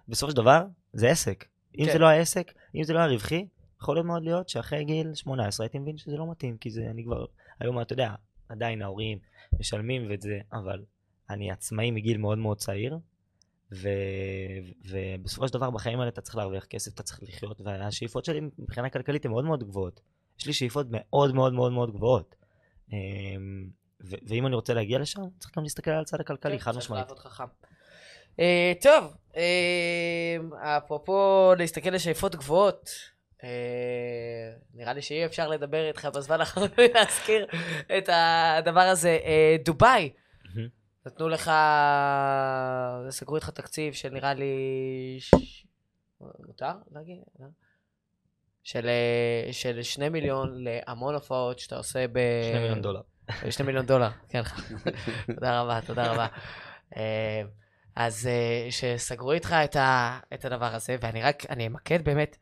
Speaker 2: בסופו של דבר, זה עסק. אם
Speaker 1: כן.
Speaker 2: זה לא היה עסק, אם זה לא היה רווחי, יכול להיות מאוד להיות שאחרי גיל 18 הייתי מבין שזה לא מתאים, כי זה, אני כבר, היום אתה יודע, עדיין ההורים משלמים ואת זה, אבל אני עצמאי מגיל מאוד מאוד צעיר, ו... ובסופו של דבר בחיים האלה אתה צריך להרוויח כסף, אתה צריך לחיות, והשאיפות שלי מבחינה כלכלית הן מאוד מאוד גבוהות. יש לי שאיפות מאוד מאוד מאוד מאוד גבוהות. אמ, ו- ואם אני רוצה להגיע לשם, צריך גם להסתכל על הצד הכלכלי,
Speaker 1: כן,
Speaker 2: חד משמעית.
Speaker 1: אה, טוב, אה, אפרופו להסתכל לשאיפות גבוהות, אה, נראה לי שאי אפשר לדבר איתך בזמן האחרון להזכיר את הדבר הזה. אה, דובאי. נתנו לך, סגרו איתך תקציב של נראה לי, ש... מותר להגיד? לא? של, של שני מיליון להמון הופעות שאתה עושה ב...
Speaker 2: שני מיליון דולר.
Speaker 1: שני מיליון דולר, כן. תודה רבה, תודה רבה. אה, אז אה, שסגרו איתך את, ה, את הדבר הזה, ואני רק, אני אמקד באמת,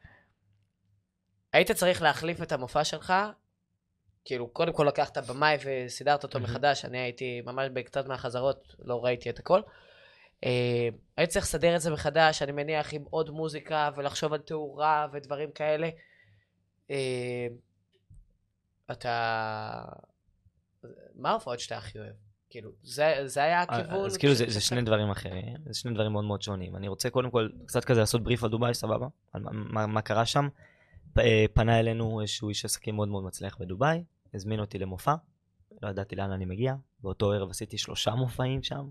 Speaker 1: היית צריך להחליף את המופע שלך, כאילו, קודם כל לקחת במאי וסידרת אותו מחדש, אני הייתי ממש בקצת מהחזרות, לא ראיתי את הכל. אה, הייתי צריך לסדר את זה מחדש, אני מניח, עם עוד מוזיקה, ולחשוב על תאורה ודברים כאלה. אה, אתה... מה ההופעות שאתה הכי אוהב? כאילו, זה, זה היה הכיוון.
Speaker 2: אז כאילו זה, זה שני דברים אחרים, זה שני דברים מאוד מאוד שונים. אני רוצה קודם כל קצת כזה לעשות בריף על דובאי, סבבה? על מה, מה קרה שם. פנה אלינו איזשהו איש עסקים מאוד מאוד מצליח בדובאי, הזמין אותי למופע, לא ידעתי לאן אני מגיע. באותו ערב עשיתי שלושה מופעים שם,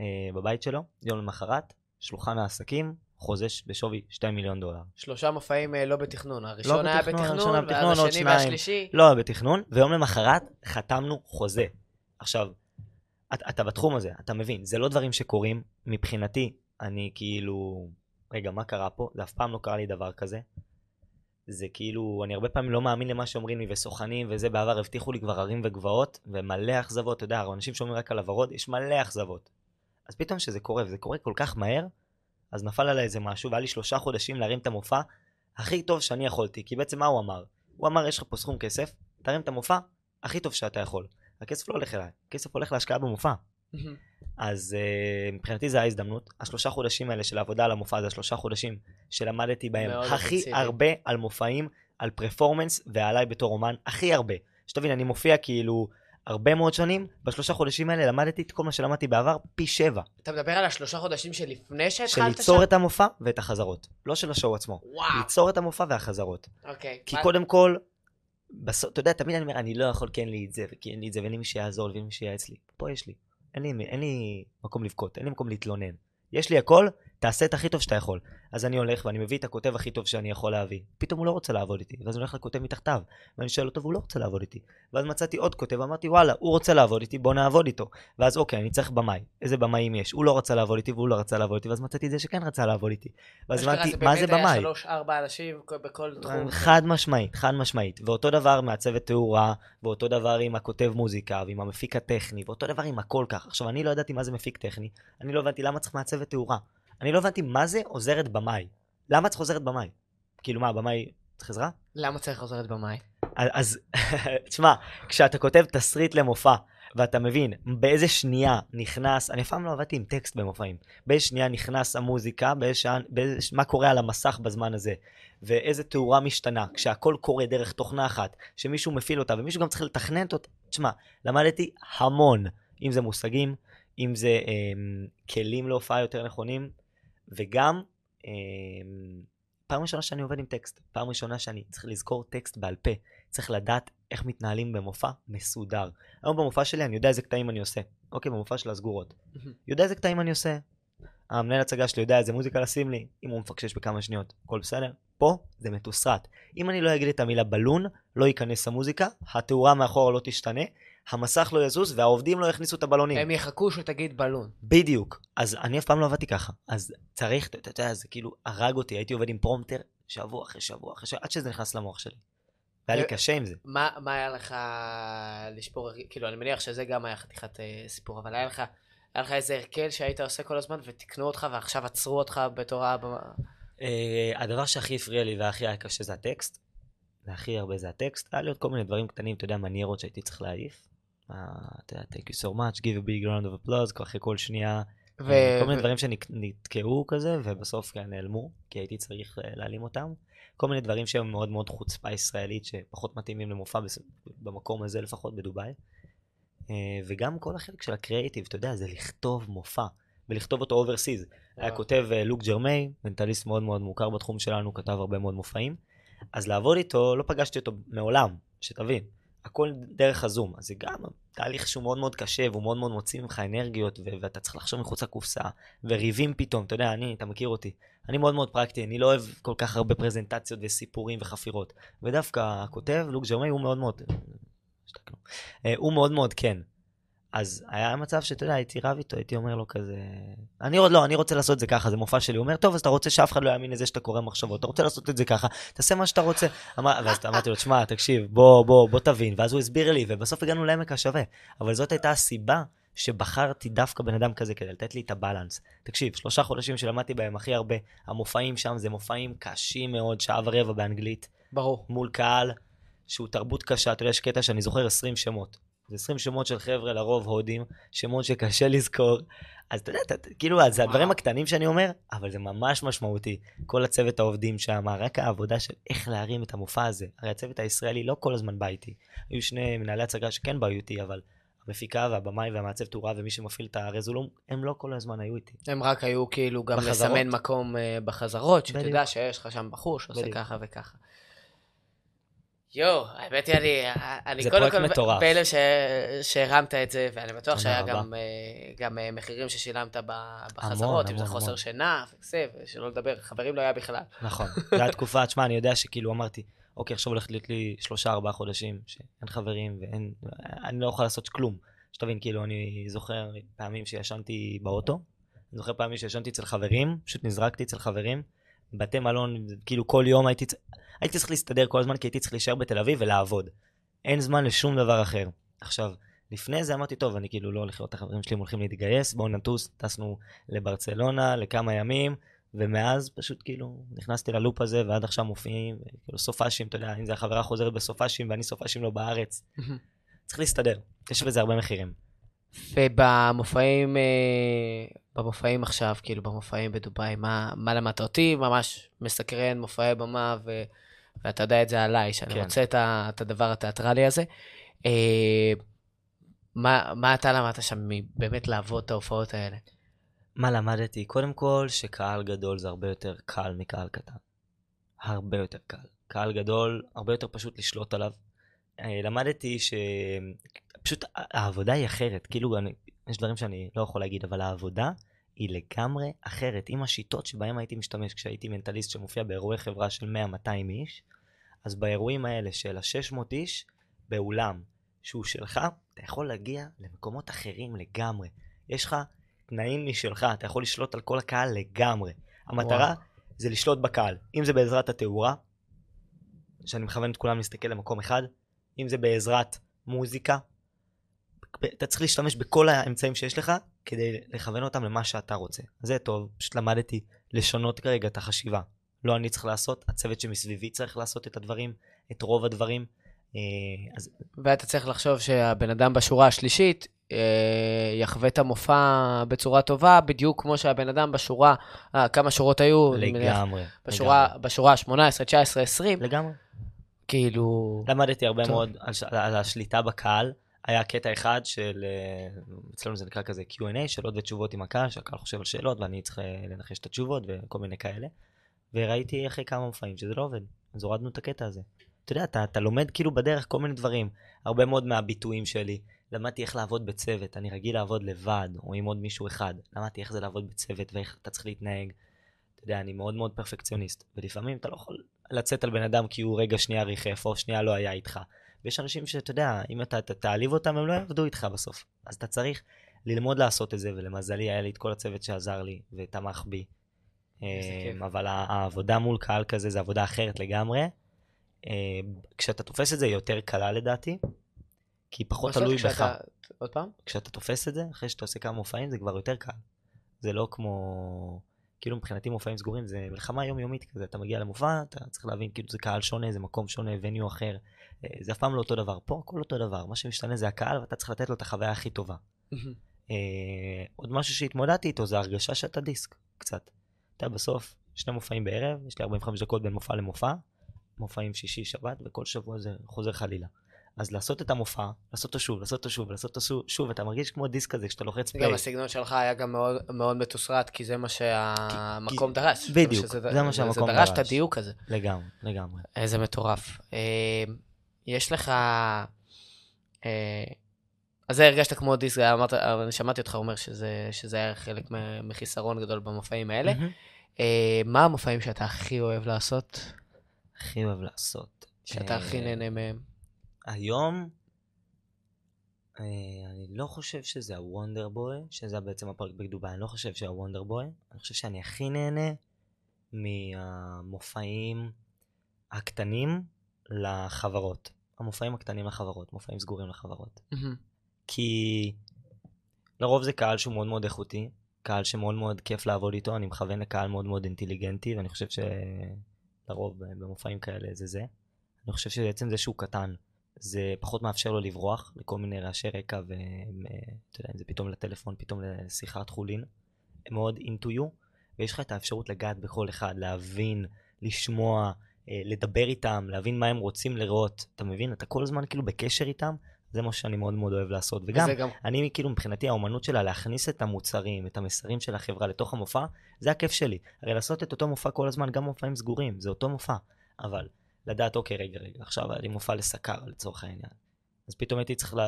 Speaker 2: אה, בבית שלו. יום למחרת, שולחן העסקים, חוזש בשווי 2 מיליון דולר.
Speaker 1: שלושה מופעים אה, לא בתכנון, הראשון לא היה בתכנון, בתכנון, ואז השני והשלישי.
Speaker 2: לא היה בתכנון, ויום למחרת חתמנו חוזה. עכשיו, אתה, אתה בתחום הזה, אתה מבין, זה לא דברים שקורים. מבחינתי, אני כאילו, רגע, מה קרה פה? זה אף פעם לא קרה לי דבר כזה. זה כאילו, אני הרבה פעמים לא מאמין למה שאומרים לי, וסוכנים וזה, בעבר הבטיחו לי כבר הרים וגבעות, ומלא אכזבות, אתה יודע, אנשים שאומרים רק על הוורוד, יש מלא אכזבות. אז פתאום שזה קורה, וזה קורה כל כך מהר, אז נפל עליי איזה משהו, והיה לי שלושה חודשים להרים את המופע הכי טוב שאני יכולתי, כי בעצם מה הוא אמר? הוא אמר, יש לך פה סכום כסף, תרים את המופע הכי טוב שאתה יכול. הכסף לא הולך אליי, הכסף הולך להשקעה במופע. אז uh, מבחינתי זו ההזדמנות. השלושה חודשים האלה של העבודה על המופע זה השלושה חודשים שלמדתי בהם הכי אפקציבי. הרבה על מופעים, על פרפורמנס ועליי בתור אומן, הכי הרבה. שתבין, אני מופיע כאילו הרבה מאוד שנים, בשלושה חודשים האלה למדתי את כל מה שלמדתי בעבר פי שבע.
Speaker 1: אתה מדבר על השלושה חודשים שלפני שהתחלת
Speaker 2: שם? של ליצור את המופע ואת החזרות. לא של השואו עצמו. וואו. ליצור את המופע והחזרות.
Speaker 1: אוקיי.
Speaker 2: כי מה... קודם כל, בסוף, אתה יודע, תמיד אני אומר, אני לא יכול, כי אין לי את זה, וכי אין לי את זה, ואין לי מי שיעזור לי, ואין לי מי שייעץ לי. פה יש לי. אין לי, אין לי מקום לבכות, אין לי מקום להתלונן. יש לי הכל, תעשה את הכי טוב שאתה יכול. אז אני הולך ואני מביא את הכותב הכי טוב שאני יכול להביא. פתאום הוא לא רוצה לעבוד איתי, ואז אני הולך לכותב מתחתיו, ואני שואל אותו והוא לא רוצה לעבוד איתי. ואז מצאתי עוד כותב, אמרתי וואלה, הוא רוצה לעבוד איתי, בוא נעבוד איתו. ואז אוקיי, אני צריך במאי, איזה במאים יש? הוא לא רצה לעבוד איתי והוא לא רצה לעבוד איתי, ואז מצאתי את זה שכן רצה לעבוד איתי. ואז אמרתי, מה זה במאי? זה באמת היה שלוש, ארבע אנשים בכל תחום. חד משמעית, חד משמעית. ואותו דבר מעצבת תאורה, ואותו דבר עם הכותב מוזיקה, ועם המפיק הטכני, ואותו דבר עם הכל כך. עכשיו, אני לא ידעתי מה זה מפיק טכני, אני לא הבנתי למה צריך מעצבת תאורה. אני לא הבנתי מה זה עוזרת במאי. למה צריך עוזרת במאי? כאילו מה, במאי צריך עזרה?
Speaker 1: למה צריך עוזרת במאי?
Speaker 2: אז, תשמע, כשאתה כותב תסריט למופע, ואתה מבין באיזה שנייה נכנס, אני אף פעם לא עבדתי עם טקסט במופעים, באיזה שנייה נכנס המוזיקה, באיזה שעה, באיזה, מה קורה על המסך בזמן הזה, ואיזה תאורה משתנה, כשהכל קורה דרך תוכנה אחת, שמישהו מפעיל אותה, ומישהו גם צריך לתכנן אותה, תשמע, למדתי המון, אם זה מושגים, אם זה אה, כלים להופעה יותר נכונים, וגם, אה, פעם ראשונה שאני עובד עם טקסט, פעם ראשונה שאני צריך לזכור טקסט בעל פה, צריך לדעת איך מתנהלים במופע מסודר. היום במופע שלי אני יודע איזה קטעים אני עושה. אוקיי, במופע של הסגורות. יודע איזה קטעים אני עושה. המנהל הצגה שלי יודע איזה מוזיקה לשים לי, אם הוא מפקשש בכמה שניות, הכל בסדר. פה זה מתוסרט. אם אני לא אגיד את המילה בלון, לא ייכנס המוזיקה, התאורה מאחורה לא תשתנה, המסך לא יזוז והעובדים לא יכניסו את הבלונים.
Speaker 1: הם יחכו שתגיד בלון.
Speaker 2: בדיוק. אז אני אף פעם לא עבדתי ככה. אז צריך, אתה יודע, זה כאילו הרג אותי, הייתי עובד עם פרומטר שבוע אחרי שבוע אחרי שבוע, עד שזה נכנס למוח שלי. והיה לי קשה עם זה.
Speaker 1: מה, מה היה לך לשפור, כאילו, אני מניח שזה גם היה חתיכת אה, סיפור, אבל היה לך, היה לך איזה הרכל שהיית עושה כל הזמן ותיקנו אותך ועכשיו עצרו אותך בתור הבמה?
Speaker 2: אה, הדבר שהכי הפריע לי והכי היה קשה זה הטקסט. והכי הרבה זה הטקסט. היה לי עוד כל מיני דברים קטנים, אתה יודע, מניירות שהייתי צריך להעיף. אתה יודע, thank you so much, give a big round of applause, אחרי כל שנייה. ו... כל מיני דברים שנתקעו כזה, ובסוף כן נעלמו, כי הייתי צריך אה, להעלים אותם. כל מיני דברים שהם מאוד מאוד חוצפה ישראלית, שפחות מתאימים למופע במקום הזה לפחות, בדובאי. אה, וגם כל החלק של הקריאיטיב, אתה יודע, זה לכתוב מופע, ולכתוב אותו overseas. היה כותב אה, לוק ג'רמי, מנטליסט מאוד מאוד מוכר בתחום שלנו, כתב הרבה מאוד מופעים. אז לעבוד איתו, לא פגשתי אותו מעולם, שתבין. הכל דרך הזום, אז זה גם תהליך שהוא מאוד מאוד קשה, והוא מאוד מאוד מוציא ממך אנרגיות, ו- ואתה צריך לחשוב מחוץ לקופסה, וריבים פתאום, אתה יודע, אני, אתה מכיר אותי, אני מאוד מאוד פרקטי, אני לא אוהב כל כך הרבה פרזנטציות וסיפורים וחפירות, ודווקא הכותב, לוק ג'רמי, הוא מאוד מאוד, אה, הוא מאוד מאוד כן. אז היה מצב שאתה יודע, הייתי רב איתו, הייתי אומר לו כזה, אני עוד לא, אני רוצה לעשות את זה ככה, זה מופע שלי. הוא אומר, טוב, אז אתה רוצה שאף אחד לא יאמין לזה שאתה קורא מחשבות, אתה רוצה לעשות את זה ככה, תעשה מה שאתה רוצה. אמר, ואז אמרתי לו, תשמע, תקשיב, בוא, בוא, בוא תבין. ואז הוא הסביר לי, ובסוף הגענו לעמק השווה. אבל זאת הייתה הסיבה שבחרתי דווקא בן אדם כזה כדי לתת לי את הבלנס. תקשיב, שלושה חודשים שלמדתי בהם הכי הרבה, המופעים שם זה מופעים קשים מאוד, שעה ורבע באנגלית,
Speaker 1: ברור.
Speaker 2: מול קהל שהוא תרבות קשה, אתה יודע, יש קטע שאני זוכר 20 שמות. זה 20 שמות של חבר'ה, לרוב הודים, שמות שקשה לזכור. אז אתה יודע, אתה, כאילו, אז זה. הדברים הקטנים שאני אומר, אבל זה ממש משמעותי. כל הצוות העובדים שם, רק העבודה של איך להרים את המופע הזה. הרי הצוות הישראלי לא כל הזמן בא איתי. היו שני מנהלי הצגה שכן באו איתי, אבל המפיקה והבמאי והמעצב תאורה ומי שמפעיל את הרזולום, הם לא כל הזמן היו איתי.
Speaker 1: הם רק היו כאילו גם
Speaker 2: בחזרות.
Speaker 1: לסמן מקום אה, בחזרות, שאתה. יודע שיש לך שם בחור שעושה. ככה וככה. יואו, האמת היא, אני, אני קודם כל ש- שהרמת את זה, ואני בטוח שהיה. גם, אה, גם אה, מחירים ששילמת בחזרות, אם זה חוסר
Speaker 2: המון.
Speaker 1: שינה, וזה, ושלא לדבר, חברים לא היה בכלל.
Speaker 2: נכון. זו הייתה תקופה, תשמע, אני יודע שכאילו אמרתי, אוקיי, עכשיו הולכת להיות לי שלושה, ארבעה חודשים, שאין חברים ואין, אני לא יכול לעשות כלום. שתבין, כאילו, אני זוכר פעמים שישנתי באוטו, אני זוכר פעמים שישנתי אצל חברים, פשוט נזרקתי אצל חברים, בתי מלון, כאילו כל יום הייתי, הייתי צריך להסתדר כל הזמן, כי הייתי צריך להישאר בתל אביב ולעבוד. אין זמן לשום דבר אחר. עכשיו, לפני זה אמרתי, טוב, אני כאילו לא הולך לראות את החברים שלי, הם הולכים להתגייס, בואו נטוס, טסנו לברצלונה לכמה ימים, ומאז פשוט כאילו נכנסתי ללופ הזה, ועד עכשיו מופיעים, כאילו סופאשים, אתה יודע, אם זה החברה חוזרת בסופאשים ואני סופאשים לא בארץ, צריך להסתדר, יש בזה הרבה מחירים.
Speaker 1: ובמופעים, אה, במופעים עכשיו, כאילו במופעים בדובאי, מה, מה למדת אותי? ממש מסקרן, מופעי במה, ו, ואתה יודע את זה עליי, שאני
Speaker 2: כן.
Speaker 1: רוצה את, ה, את הדבר התיאטרלי הזה. אה, מה, מה אתה למדת שם, מ- באמת לעבוד את ההופעות האלה?
Speaker 2: מה למדתי? קודם כל, שקהל גדול זה הרבה יותר קל מקהל קטן. הרבה יותר קל. קהל גדול, הרבה יותר פשוט לשלוט עליו. אה, למדתי שפשוט העבודה היא אחרת. כאילו, אני, יש דברים שאני לא יכול להגיד, אבל העבודה היא לגמרי אחרת. עם השיטות שבהן הייתי משתמש כשהייתי מנטליסט שמופיע באירועי חברה של 100-200 איש, אז באירועים האלה של ה-600 איש, באולם שהוא שלך, אתה יכול להגיע למקומות אחרים לגמרי. יש לך תנאים משלך, אתה יכול לשלוט על כל הקהל לגמרי. המטרה
Speaker 1: וואו.
Speaker 2: זה לשלוט בקהל. אם זה בעזרת התאורה, שאני מכוון את כולם להסתכל למקום אחד, אם זה בעזרת מוזיקה, אתה צריך להשתמש בכל האמצעים שיש לך כדי לכוון אותם למה שאתה רוצה. זה טוב, פשוט למדתי לשנות כרגע את החשיבה. לא אני צריך לעשות, הצוות שמסביבי צריך לעשות את הדברים, את רוב הדברים. אה, אז
Speaker 1: ואתה צריך לחשוב שהבן אדם בשורה השלישית אה, יחווה את המופע בצורה טובה, בדיוק כמו שהבן אדם בשורה, אה, כמה שורות היו? אני מניח,
Speaker 2: לגמרי.
Speaker 1: בשורה,
Speaker 2: לגמרי.
Speaker 1: בשורה ה-18, 19, 20,
Speaker 2: לגמרי.
Speaker 1: כאילו...
Speaker 2: למדתי הרבה
Speaker 1: טוב.
Speaker 2: מאוד על, על השליטה בקהל. היה קטע אחד של, אה, אצלנו זה נקרא כזה Q&A, שאלות ותשובות עם הקהל, שהקהל חושב על שאלות ואני צריך אה, לנחש את התשובות וכל מיני כאלה. וראיתי אחרי כמה מופעים שזה לא עובד, אז הורדנו את הקטע הזה. אתה יודע, אתה, אתה לומד כאילו בדרך כל מיני דברים. הרבה מאוד מהביטויים שלי. למדתי איך לעבוד בצוות, אני רגיל לעבוד לבד, או עם עוד מישהו אחד. למדתי איך זה לעבוד בצוות ואיך אתה צריך להתנהג. אתה יודע, אני מאוד מאוד פרפקציוניסט, ולפעמים אתה לא יכול לצאת על בן אדם כי הוא רגע שנייה ריחף, או שנייה לא היה איתך. ויש אנשים שאתה יודע, אם אתה תעליב אותם, הם לא יעבדו איתך בסוף. אז אתה צריך ללמוד לעשות את זה, ולמזלי היה לי את כל הצוות שעזר לי ותמך בי. אמ, אבל העבודה מול קהל כזה זה עבודה אחרת לגמרי. אמ, כשאתה תופס את זה היא יותר קלה לדעתי, כי פחות
Speaker 1: בסוף
Speaker 2: תלוי
Speaker 1: כשאתה-
Speaker 2: בך.
Speaker 1: עוד פעם?
Speaker 2: כשאתה תופס את זה, אחרי שאתה עושה כמה מופעים, זה כבר יותר קל. זה לא כמו... כאילו מבחינתי מופעים סגורים זה מלחמה יומיומית כזה, אתה מגיע למופע, אתה צריך להבין, כאילו זה קהל שונה, זה מקום שונה, וניו אחר. אה, זה אף פעם לא אותו דבר. פה הכל אותו דבר, מה שמשתנה זה הקהל, ואתה צריך לתת לו את החוויה הכי טובה. אה, עוד משהו שהתמודדתי איתו זה הרגשה שאתה דיסק, קצת. אתה בסוף, שני מופעים בערב, יש לי 45 דקות בין מופע למופע, מופעים שישי, שבת, וכל שבוע זה חוזר חלילה. אז לעשות את המופע, לעשות אותו שוב, לעשות אותו שוב, לעשות אותו שוב, אתה מרגיש כמו דיסק כזה, כשאתה לוחץ פליי.
Speaker 1: גם הסגנון שלך היה גם מאוד, מאוד מתוסרט, כי זה מה שהמקום
Speaker 2: כי-
Speaker 1: דרש.
Speaker 2: בדיוק,
Speaker 1: שזה-
Speaker 2: זה מה שהמקום
Speaker 1: זה דרש את
Speaker 2: דרש.
Speaker 1: הדיוק הזה.
Speaker 2: לגמרי, לגמרי.
Speaker 1: איזה מטורף. יש לך... אה, אז זה הרגשת כמו דיסק, אמרת, אבל אני שמעתי אותך אומר שזה, שזה היה חלק מחיסרון גדול במופעים האלה.
Speaker 2: מהמם.
Speaker 1: אה, מה המופעים שאתה הכי אוהב לעשות?
Speaker 2: הכי אוהב לעשות.
Speaker 1: שאתה
Speaker 2: אה,
Speaker 1: הכי נהנה מהם?
Speaker 2: היום, אה, אני לא חושב שזה הוונדר בוי, שזה בעצם הפרק בדובאי, אני לא חושב שהוונדר בוי. אני חושב שאני הכי נהנה מהמופעים הקטנים לחברות. המופעים הקטנים לחברות, מופעים סגורים לחברות. כי לרוב זה קהל שהוא מאוד מאוד איכותי, קהל שמאוד מאוד כיף לעבוד איתו, אני מכוון לקהל מאוד מאוד אינטליגנטי, ואני חושב שלרוב במופעים כאלה זה זה. אני חושב שבעצם זה שהוא קטן, זה פחות מאפשר לו לברוח לכל מיני רעשי רקע, ואתה יודע, אם זה פתאום לטלפון, פתאום לשיחת חולין. הם מאוד into you, ויש לך את האפשרות לגעת בכל אחד, להבין, לשמוע, לדבר איתם, להבין מה הם רוצים לראות. אתה מבין? אתה כל הזמן כאילו בקשר איתם, זה מה שאני מאוד מאוד אוהב לעשות. וגם, גם... אני כאילו מבחינתי האומנות שלה להכניס את המוצרים, את המסרים של החברה לתוך המופע, זה הכיף שלי. הרי לעשות את אותו מופע כל הזמן, גם מופעים סגורים, זה אותו מופע. אבל לדעת, אוקיי, רגע, רגע, עכשיו היה לי מופע לסקר לצורך העניין. אז פתאום הייתי צריך ל...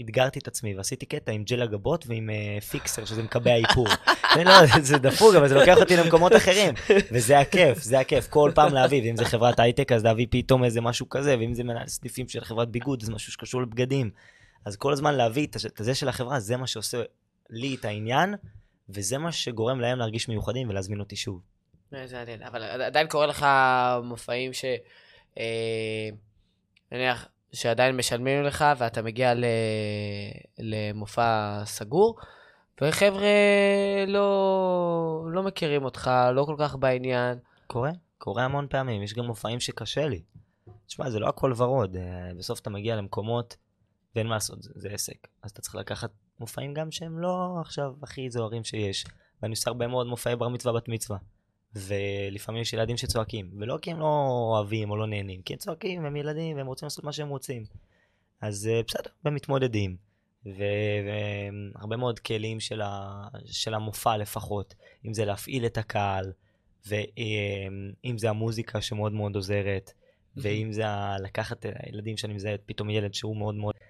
Speaker 2: אתגרתי את עצמי ועשיתי קטע עם ג'ל הגבות ועם uh, פיקסר, שזה מקבע איפור. לא, זה דפוק, אבל זה לוקח אותי למקומות אחרים. וזה הכיף, זה הכיף, כל פעם להביא, ואם זה חברת הייטק, אז להביא פתאום איזה משהו כזה, ואם זה מנהל סניפים של חברת ביגוד, זה משהו שקשור לבגדים. אז כל הזמן להביא את זה של החברה, זה מה שעושה לי את העניין, וזה מה שגורם להם להרגיש מיוחדים ולהזמין אותי שוב.
Speaker 1: זה עדיין, אבל עדיין קורה לך מופעים ש... אה, נניח, שעדיין משלמים לך ואתה מגיע ל... למופע סגור, וחבר'ה לא, לא מכירים אותך, לא כל כך בעניין.
Speaker 2: קורה, קורה המון פעמים, יש גם מופעים שקשה לי. תשמע, זה לא הכל ורוד, אה, בסוף אתה מגיע למקומות ואין מה לעשות, זה, זה עסק. אז אתה צריך לקחת מופעים גם שהם לא עכשיו הכי זוהרים שיש. ואני עושה הרבה מאוד מופעי בר מצווה בת מצווה. ולפעמים יש ילדים שצועקים, ולא כי הם לא אוהבים או לא נהנים, כי הם צועקים, הם ילדים, והם רוצים לעשות מה שהם רוצים. אז אה, בסדר, הם מתמודדים. והרבה מאוד כלים של, ה, של המופע לפחות, אם זה להפעיל את הקהל, ואם זה המוזיקה שמאוד מאוד עוזרת, ואם זה לקחת ילדים שאני מזהה פתאום ילד שהוא מאוד מאוד, אה,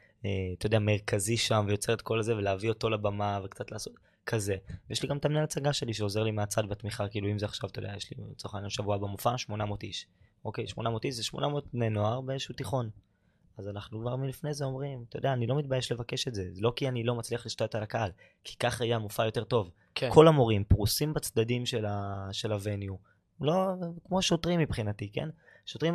Speaker 2: אתה יודע, מרכזי שם, ויוצר את כל זה, ולהביא אותו לבמה, וקצת לעשות... כזה. ויש לי גם את המנהל הצגה שלי שעוזר לי מהצד בתמיכה, כאילו אם זה עכשיו, אתה יודע, יש לי לצורך העניין שבוע במופע, 800 איש. אוקיי, 800 איש זה 800 בני נוער באיזשהו תיכון. אז אנחנו כבר מלפני זה אומרים, אתה יודע, אני לא מתבייש לבקש את זה. זה לא כי אני לא מצליח להשתלט על הקהל, כי ככה יהיה המופע יותר טוב. כן. כל המורים פרוסים בצדדים של, ה... של הווניו. לא, כמו שוטרים מבחינתי, כן? שוטרים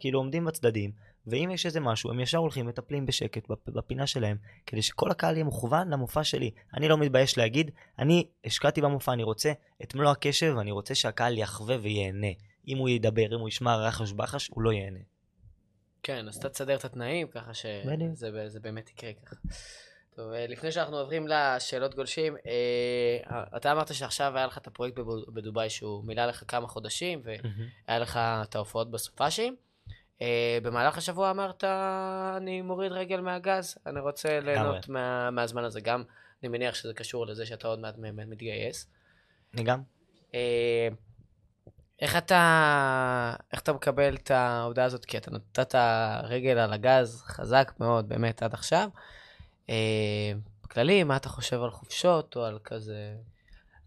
Speaker 2: כאילו עומדים בצדדים, ואם יש איזה משהו, הם ישר הולכים, מטפלים בשקט בפינה שלהם, כדי שכל הקהל יהיה מוכוון למופע שלי. אני לא מתבייש להגיד, אני השקעתי במופע, אני רוצה את מלוא הקשב, ואני רוצה שהקהל יחווה וייהנה. אם הוא ידבר, אם הוא ישמע רחש בחש, הוא לא ייהנה.
Speaker 1: כן, אז אתה תסדר את התנאים, ככה שזה באמת יקרה ככה. טוב, אה, לפני שאנחנו עוברים לשאלות גולשים, אה, אתה אמרת שעכשיו היה לך את הפרויקט בדובאי שהוא מילא לך כמה חודשים, והיה לך את ההופעות בסופאשים. אה, במהלך השבוע אמרת, אני מוריד רגל מהגז, אני רוצה ליהנות מה, מהזמן הזה. גם, אני מניח שזה קשור לזה שאתה עוד מעט מתגייס.
Speaker 2: אני גם.
Speaker 1: אה, איך אתה, איך אתה מקבל את העובדה הזאת? כי אתה נתת רגל על הגז חזק מאוד, באמת, עד עכשיו. אה, בכללי, מה אתה חושב על חופשות או על כזה...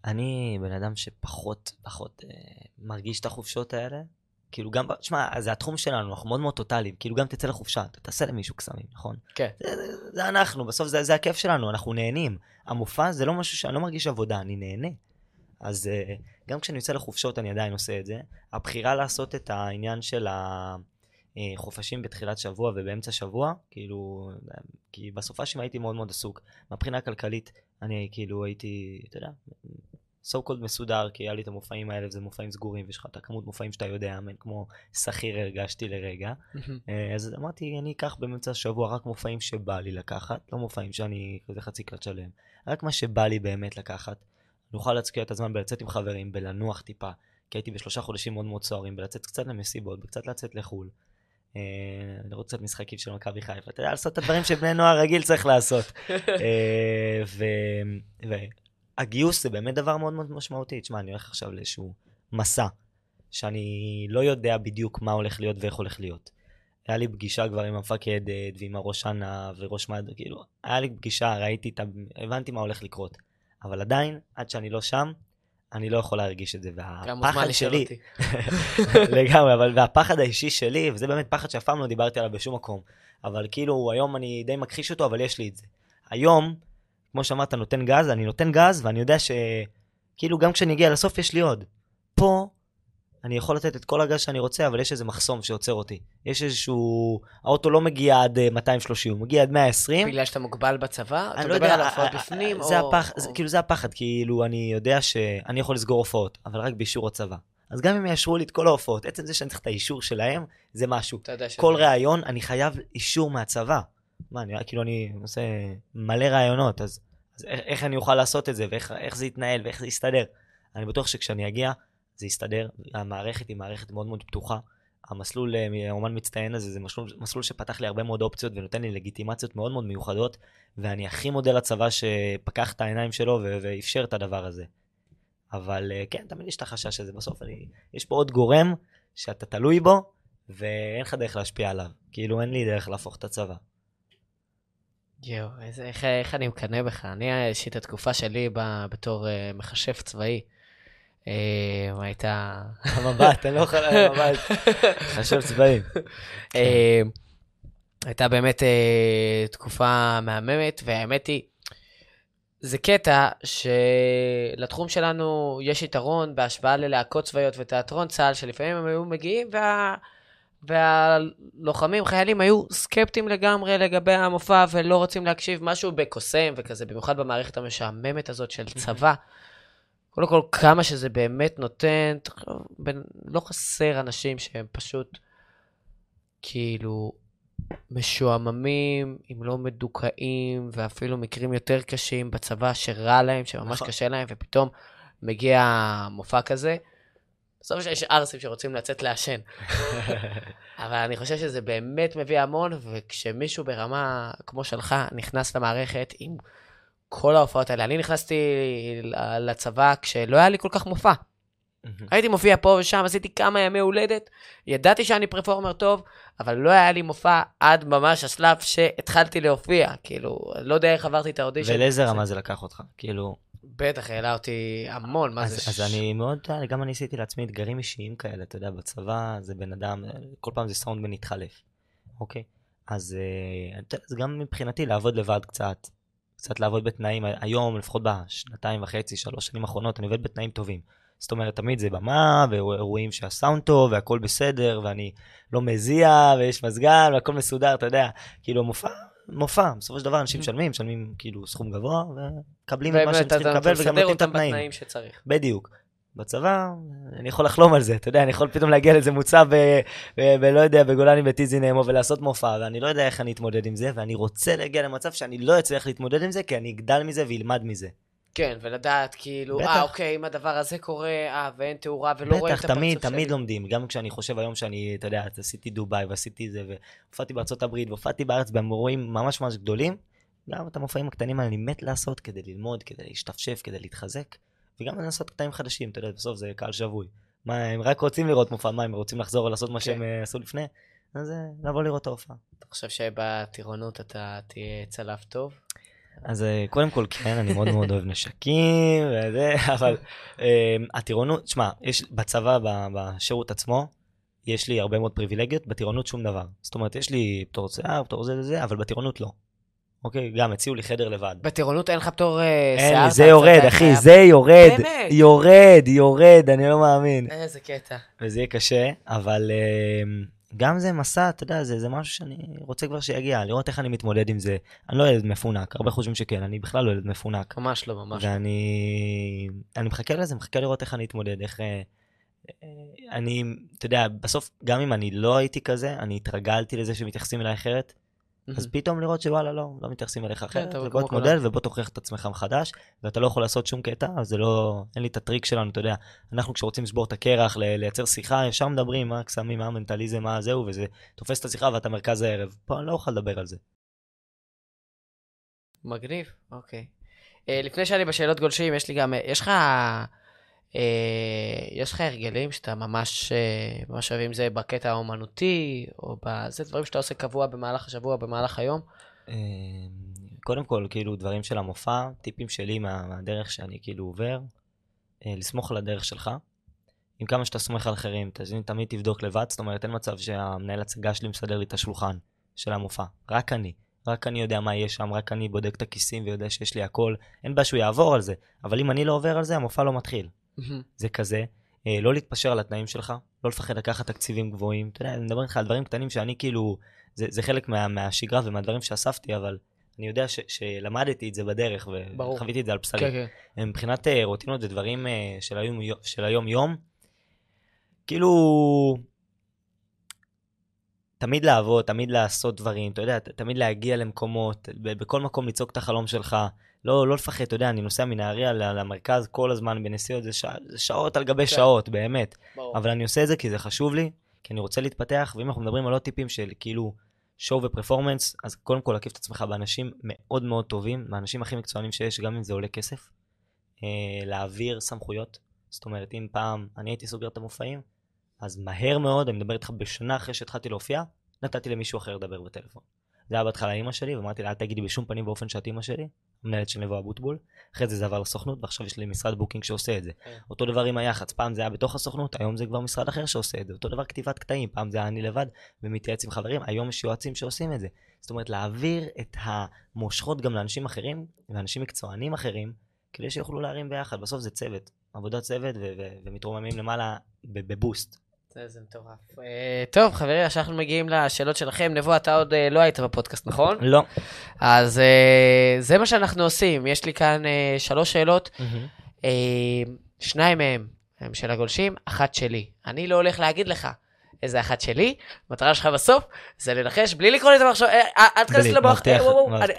Speaker 2: אני בן אדם שפחות, פחות מרגיש את החופשות האלה. כאילו גם, שמע, זה התחום שלנו, אנחנו מאוד מאוד טוטאליים, כאילו גם תצא לחופשה, אתה תעשה למישהו קסמים, נכון?
Speaker 1: כן.
Speaker 2: זה, זה, זה אנחנו, בסוף זה, זה הכיף שלנו, אנחנו נהנים. המופע זה לא משהו שאני לא מרגיש עבודה, אני נהנה. אז אה, גם כשאני יוצא לחופשות אני עדיין עושה את זה. הבחירה לעשות את העניין של החופשים בתחילת שבוע ובאמצע שבוע, כאילו, כי בסופ"שים הייתי מאוד מאוד עסוק. מבחינה כלכלית, אני כאילו הייתי, אתה יודע, so called מסודר, כי היה לי את המופעים האלה, וזה מופעים סגורים, ויש לך את הכמות מופעים שאתה יודע, מן כמו שכיר הרגשתי לרגע. אה, אז אמרתי, אני אקח באמצע השבוע רק מופעים שבא לי לקחת, לא מופעים שאני כזה חצי קלט שלם, רק מה שבא לי באמת לקחת. אני אוכל להצקיע את הזמן בלצאת עם חברים, בלנוח טיפה, כי הייתי בשלושה חודשים מאוד מאוד סוערים, בלצאת קצת למסיבות, בקצת לצאת לחו"ל. אה, אני רוצה קצת משחקים של מכבי חיפה, אתה יודע, לעשות את הדברים שבני נוער רגיל צריך לעשות. אה, הגיוס זה באמת דבר מאוד מאוד משמעותי. תשמע, אני הולך עכשיו לאיזשהו מסע, שאני לא יודע בדיוק מה הולך להיות ואיך הולך להיות. היה לי פגישה כבר עם המפקדת ועם הראש ענה וראש מד, כאילו, היה לי פגישה, ראיתי, הבנתי מה הולך לקרות. אבל עדיין, עד שאני לא שם, אני לא יכול להרגיש את זה. והפחד שלי, לגמרי, אבל והפחד האישי שלי, וזה באמת פחד שאף פעם לא דיברתי עליו בשום מקום, אבל כאילו היום אני די מכחיש אותו, אבל יש לי את זה. היום, כמו שאמרת, נותן גז, אני נותן גז, ואני יודע שכאילו גם כשאני אגיע לסוף יש לי עוד. פה אני יכול לתת את כל הגז שאני רוצה, אבל יש איזה מחסום שעוצר אותי. יש איזשהו... האוטו לא מגיע עד אה, 230, הוא מגיע עד 120.
Speaker 1: בגלל שאתה מוגבל בצבא? אתה
Speaker 2: לא
Speaker 1: מדבר
Speaker 2: יודע,
Speaker 1: על הופעות
Speaker 2: אה, אה,
Speaker 1: בפנים?
Speaker 2: זה
Speaker 1: או-
Speaker 2: הפחד,
Speaker 1: או-
Speaker 2: זה- כאילו זה הפחד, כאילו אני יודע שאני יכול לסגור הופעות, אבל רק באישור הצבא. אז גם אם יאשרו לי את כל ההופעות, עצם זה שאני צריך את האישור שלהם, זה משהו. כל ראיון, אני חייב אישור מהצבא. מה, אני, כאילו אני עושה מלא ראיונות, אז, אז איך, אני אוכל לעשות את זה, ואיך איך זה יתנהל, ואיך זה יסתדר. אני בטוח שכשאני אגיע, זה יסתדר. המערכת היא מערכת מאוד מאוד פתוחה. המסלול אה, אומן מצטיין הזה זה מסלול, מסלול שפתח לי הרבה מאוד אופציות ונותן לי לגיטימציות מאוד מאוד מיוחדות, ואני הכי מודה לצבא שפקח את העיניים שלו ו- ואפשר את הדבר הזה. אבל אה, כן, תמיד יש את החשש הזה. בסוף אני, יש פה עוד גורם שאתה תלוי בו, ואין לך דרך להשפיע עליו. כאילו, אין לי דרך להפוך את הצבא.
Speaker 1: יואו, איך- איך אני מקנא בך. אני, יש לי את התקופה שלי ב- בתור אה, מכשף צבאי. אה, הייתה...
Speaker 2: המבט, אני לא יכול על המבט. חשב צבאי.
Speaker 1: אה, הייתה באמת אה, תקופה מהממת, והאמת היא, זה קטע שלתחום שלנו יש יתרון בהשוואה ללהקות צבאיות ותיאטרון צה"ל, שלפעמים הם היו מגיעים וה... והלוחמים, חיילים, היו סקפטיים לגמרי לגבי המופע ולא רוצים להקשיב משהו בקוסם וכזה, במיוחד במערכת המשעממת הזאת של צבא. קודם כל, כמה שזה באמת נותן, לא חסר אנשים שהם פשוט כאילו משועממים, אם לא מדוכאים, ואפילו מקרים יותר קשים בצבא שרע להם, שממש
Speaker 2: נכון.
Speaker 1: קשה להם, ופתאום מגיע מופע כזה. בסוף יש ערסים שרוצים לצאת לעשן. אבל אני חושב שזה באמת מביא המון, וכשמישהו ברמה כמו שלך נכנס למערכת עם כל ההופעות האלה, אני נכנסתי לצבא כשלא היה לי כל כך מופע. הייתי מופיע פה ושם, עשיתי כמה ימי הולדת, ידעתי שאני פרפורמר טוב, אבל לא היה לי מופע עד ממש השלב שהתחלתי להופיע. כאילו, לא יודע איך עברתי את האודישן.
Speaker 2: ולאיזה רמה זה לקח אותך? כאילו,
Speaker 1: בטח, העלה אותי המון, מה
Speaker 2: אז,
Speaker 1: זה?
Speaker 2: אז
Speaker 1: ש-
Speaker 2: אני מאוד, גם אני עשיתי לעצמי אתגרים אישיים כאלה, אתה יודע, בצבא זה בן אדם, כל פעם זה סאונד מתחלף, אוקיי? אז אה, יודע, זה גם מבחינתי לעבוד לבד קצת, קצת לעבוד בתנאים, היום, לפחות בשנתיים וחצי, שלוש שנים האחרונות, אני עובד בתנאים טובים. זאת אומרת, תמיד זה במה, ואירועים שהסאונד טוב, והכל בסדר, ואני לא מזיע, ויש מזגן, והכל מסודר, אתה יודע, כאילו מופע, מופע, בסופו של דבר אנשים משלמים, משלמים כאילו סכום גבוה, ומקבלים את מה שהם צריכים לקבל, וגם נותנים את התנאים.
Speaker 1: שצריך.
Speaker 2: בדיוק. בצבא, אני יכול לחלום על זה, אתה יודע, אני יכול פתאום להגיע לאיזה מוצב, ב- ב- ב- לא יודע, בגולני בטיזינמו ולעשות מופע, ואני לא יודע איך אני אתמודד עם זה, ואני רוצה להגיע למצב שאני לא אצליח להתמודד עם זה, כי אני אגדל מזה ואלמד מזה.
Speaker 1: כן, ולדעת כאילו,
Speaker 2: בטח.
Speaker 1: אה, אוקיי, אם הדבר הזה קורה, אה, ואין תאורה, ולא רואים את
Speaker 2: בטח,
Speaker 1: הפרצוף
Speaker 2: תמיד,
Speaker 1: שלי.
Speaker 2: תמיד לומדים. גם כשאני חושב היום שאני, אתה יודע, עשיתי דובאי ועשיתי זה, והופעתי בארצות הברית, והופעתי בארץ באירועים ממש ממש גדולים, גם את המופעים הקטנים האלה אני מת לעשות כדי ללמוד, כדי להשתפשף, כדי להתחזק, וגם לנסות קטעים חדשים, אתה יודע, בסוף זה קהל שבוי. מה, הם רק רוצים לראות מופע, מה, הם רוצים לחזור ולעשות מה
Speaker 1: כן.
Speaker 2: שהם אה, עשו לפני? אז לבוא לראות את ההופעה.
Speaker 1: אתה חושב שבטירונות אתה תהיה צלף טוב?
Speaker 2: אז אה, קודם כל, כן, אני מאוד מאוד אוהב נשקים וזה, אבל אה, הטירונות, שמע, יש בצבא, בשירות עצמו, יש לי הרבה מאוד פריבילגיות, בטירונות שום דבר. זאת אומרת, יש לי פטור שיער, פטור זה וזה, אבל בטירונות לא. אוקיי? גם הציעו לי חדר לבד.
Speaker 1: בטירונות אין לך פטור אה, שיער?
Speaker 2: אין זה יורד, אחי, זה יורד,
Speaker 1: באמת?
Speaker 2: יורד, יורד, אני לא מאמין.
Speaker 1: איזה קטע.
Speaker 2: וזה יהיה קשה, אבל אה, גם זה מסע, אתה יודע, זה, זה משהו שאני רוצה כבר שיגיע, לראות איך אני מתמודד עם זה. אני לא ילד מפונק, הרבה חושבים שכן, אני בכלל לא ילד מפונק.
Speaker 1: ממש לא, ממש לא.
Speaker 2: ואני אני מחכה לזה, מחכה לראות איך אני אתמודד, איך... אה, אה, אני, אתה יודע, בסוף, גם אם אני לא הייתי כזה, אני התרגלתי לזה שמתייחסים אליי אחרת, אז פתאום לראות שוואלה, לא, לא מתייחסים אליך אחרת, ובוא תמודד. ובוא תוכיח את עצמך מחדש, ואתה לא יכול לעשות שום קטע, אז זה לא, אין לי את הטריק שלנו, אתה יודע, אנחנו כשרוצים לשבור את הקרח, לייצר שיחה, ישר מדברים, מה הקסמים, מה המנטליזם, מה זהו, וזה תופס את השיחה ואתה מרכז הערב. פה אני לא אוכל לדבר על זה.
Speaker 1: מגניב, אוקיי. אה, לפני שאני בשאלות גולשים, יש לי גם, אה, יש לך, יש לך הרגלים שאתה ממש, אה, ממש אוהב אם זה בקטע האומנותי, או בזה דברים שאתה עושה קבוע במהלך השבוע, במהלך היום?
Speaker 2: אה, קודם כל, כאילו, דברים של המופע, טיפים שלי מה, מהדרך שאני כאילו עובר, אה, לסמוך על הדרך שלך. עם כמה שאתה סומך על אחרים, תזמין, תמיד תבדוק לבד, זאת אומרת, אין מצב שהמנהל הצגה שלי מסדר לי את השולחן. של המופע. רק אני. רק אני יודע מה יש שם, רק אני בודק את הכיסים ויודע שיש לי הכל. אין בעיה שהוא יעבור על זה, אבל אם אני לא עובר על זה, המופע לא מתחיל. זה כזה. אה, לא להתפשר על התנאים שלך, לא לפחד לקחת תקציבים גבוהים. אתה יודע, אני מדבר איתך על דברים קטנים שאני כאילו, זה, זה חלק מה, מהשגרה ומהדברים שאספתי, אבל אני יודע ש, שלמדתי את זה בדרך. וחוויתי את זה על בשרי.
Speaker 1: כן, כן.
Speaker 2: מבחינת אה, רוטינות ודברים אה, של היום- היום-יום, כאילו, תמיד לעבוד, תמיד לעשות דברים, אתה יודע, תמיד להגיע למקומות, בכל מקום לצעוק את החלום שלך, לא, לא לפחד, אתה יודע, אני נוסע מנהריה למרכז כל הזמן בנסיעות, זה, שע, זה שעות על גבי
Speaker 1: כן.
Speaker 2: שעות, באמת.
Speaker 1: ברור.
Speaker 2: אבל אני עושה את זה כי זה חשוב לי, כי אני רוצה להתפתח, ואם אנחנו מדברים על עוד טיפים של כאילו show ו performance, אז קודם כל להקיף את עצמך באנשים מאוד מאוד טובים, מהאנשים הכי מקצוענים שיש, גם אם זה עולה כסף. אה, להעביר סמכויות, זאת אומרת, אם פעם אני הייתי סוגר את המופעים, אז מהר מאוד, אני מדבר איתך בשנה אחרי שהתחלתי להופיע, נתתי למישהו אחר לדבר בטלפון. זה היה בהתחלה אימא שלי, ואמרתי לה, אל תגידי בשום פנים ואופן שאת אימא שלי, המנהלת של נבו אבוטבול. אחרי זה זה עבר לסוכנות, ועכשיו יש לי משרד booking שעושה את זה.
Speaker 1: כן.
Speaker 2: אותו דבר עם היח"צ, פעם זה היה בתוך הסוכנות, היום זה כבר משרד אחר שעושה את זה. אותו דבר כתיבת קטעים, פעם זה היה אני לבד ומתייעץ עם חברים, היום יש יועצים שעושים את זה. זאת אומרת, להעביר את המושכות גם לאנשים אחרים, ואנשים מקצוענים אחרים, כדי שיוכלו להרים ביחד. בסוף זה צוות, עבודת צוות ו- ו- ומתרוממים למעלה ב- בבוסט.
Speaker 1: זה מטורף. אה, טוב, חברים, עכשיו אנחנו מגיעים לשאלות שלכם. נבו, אתה עוד אה, לא היית בפודקאסט, נכון?
Speaker 2: לא.
Speaker 1: אז אה, זה מה שאנחנו עושים. יש לי כאן שלוש שאלות. שניים מהם הם של הגולשים, אחת שלי. אני לא הולך להגיד לך איזה אחת שלי, המטרה שלך בסוף זה לנחש בלי לקרוא אה, אה, אל תיכנס למוח.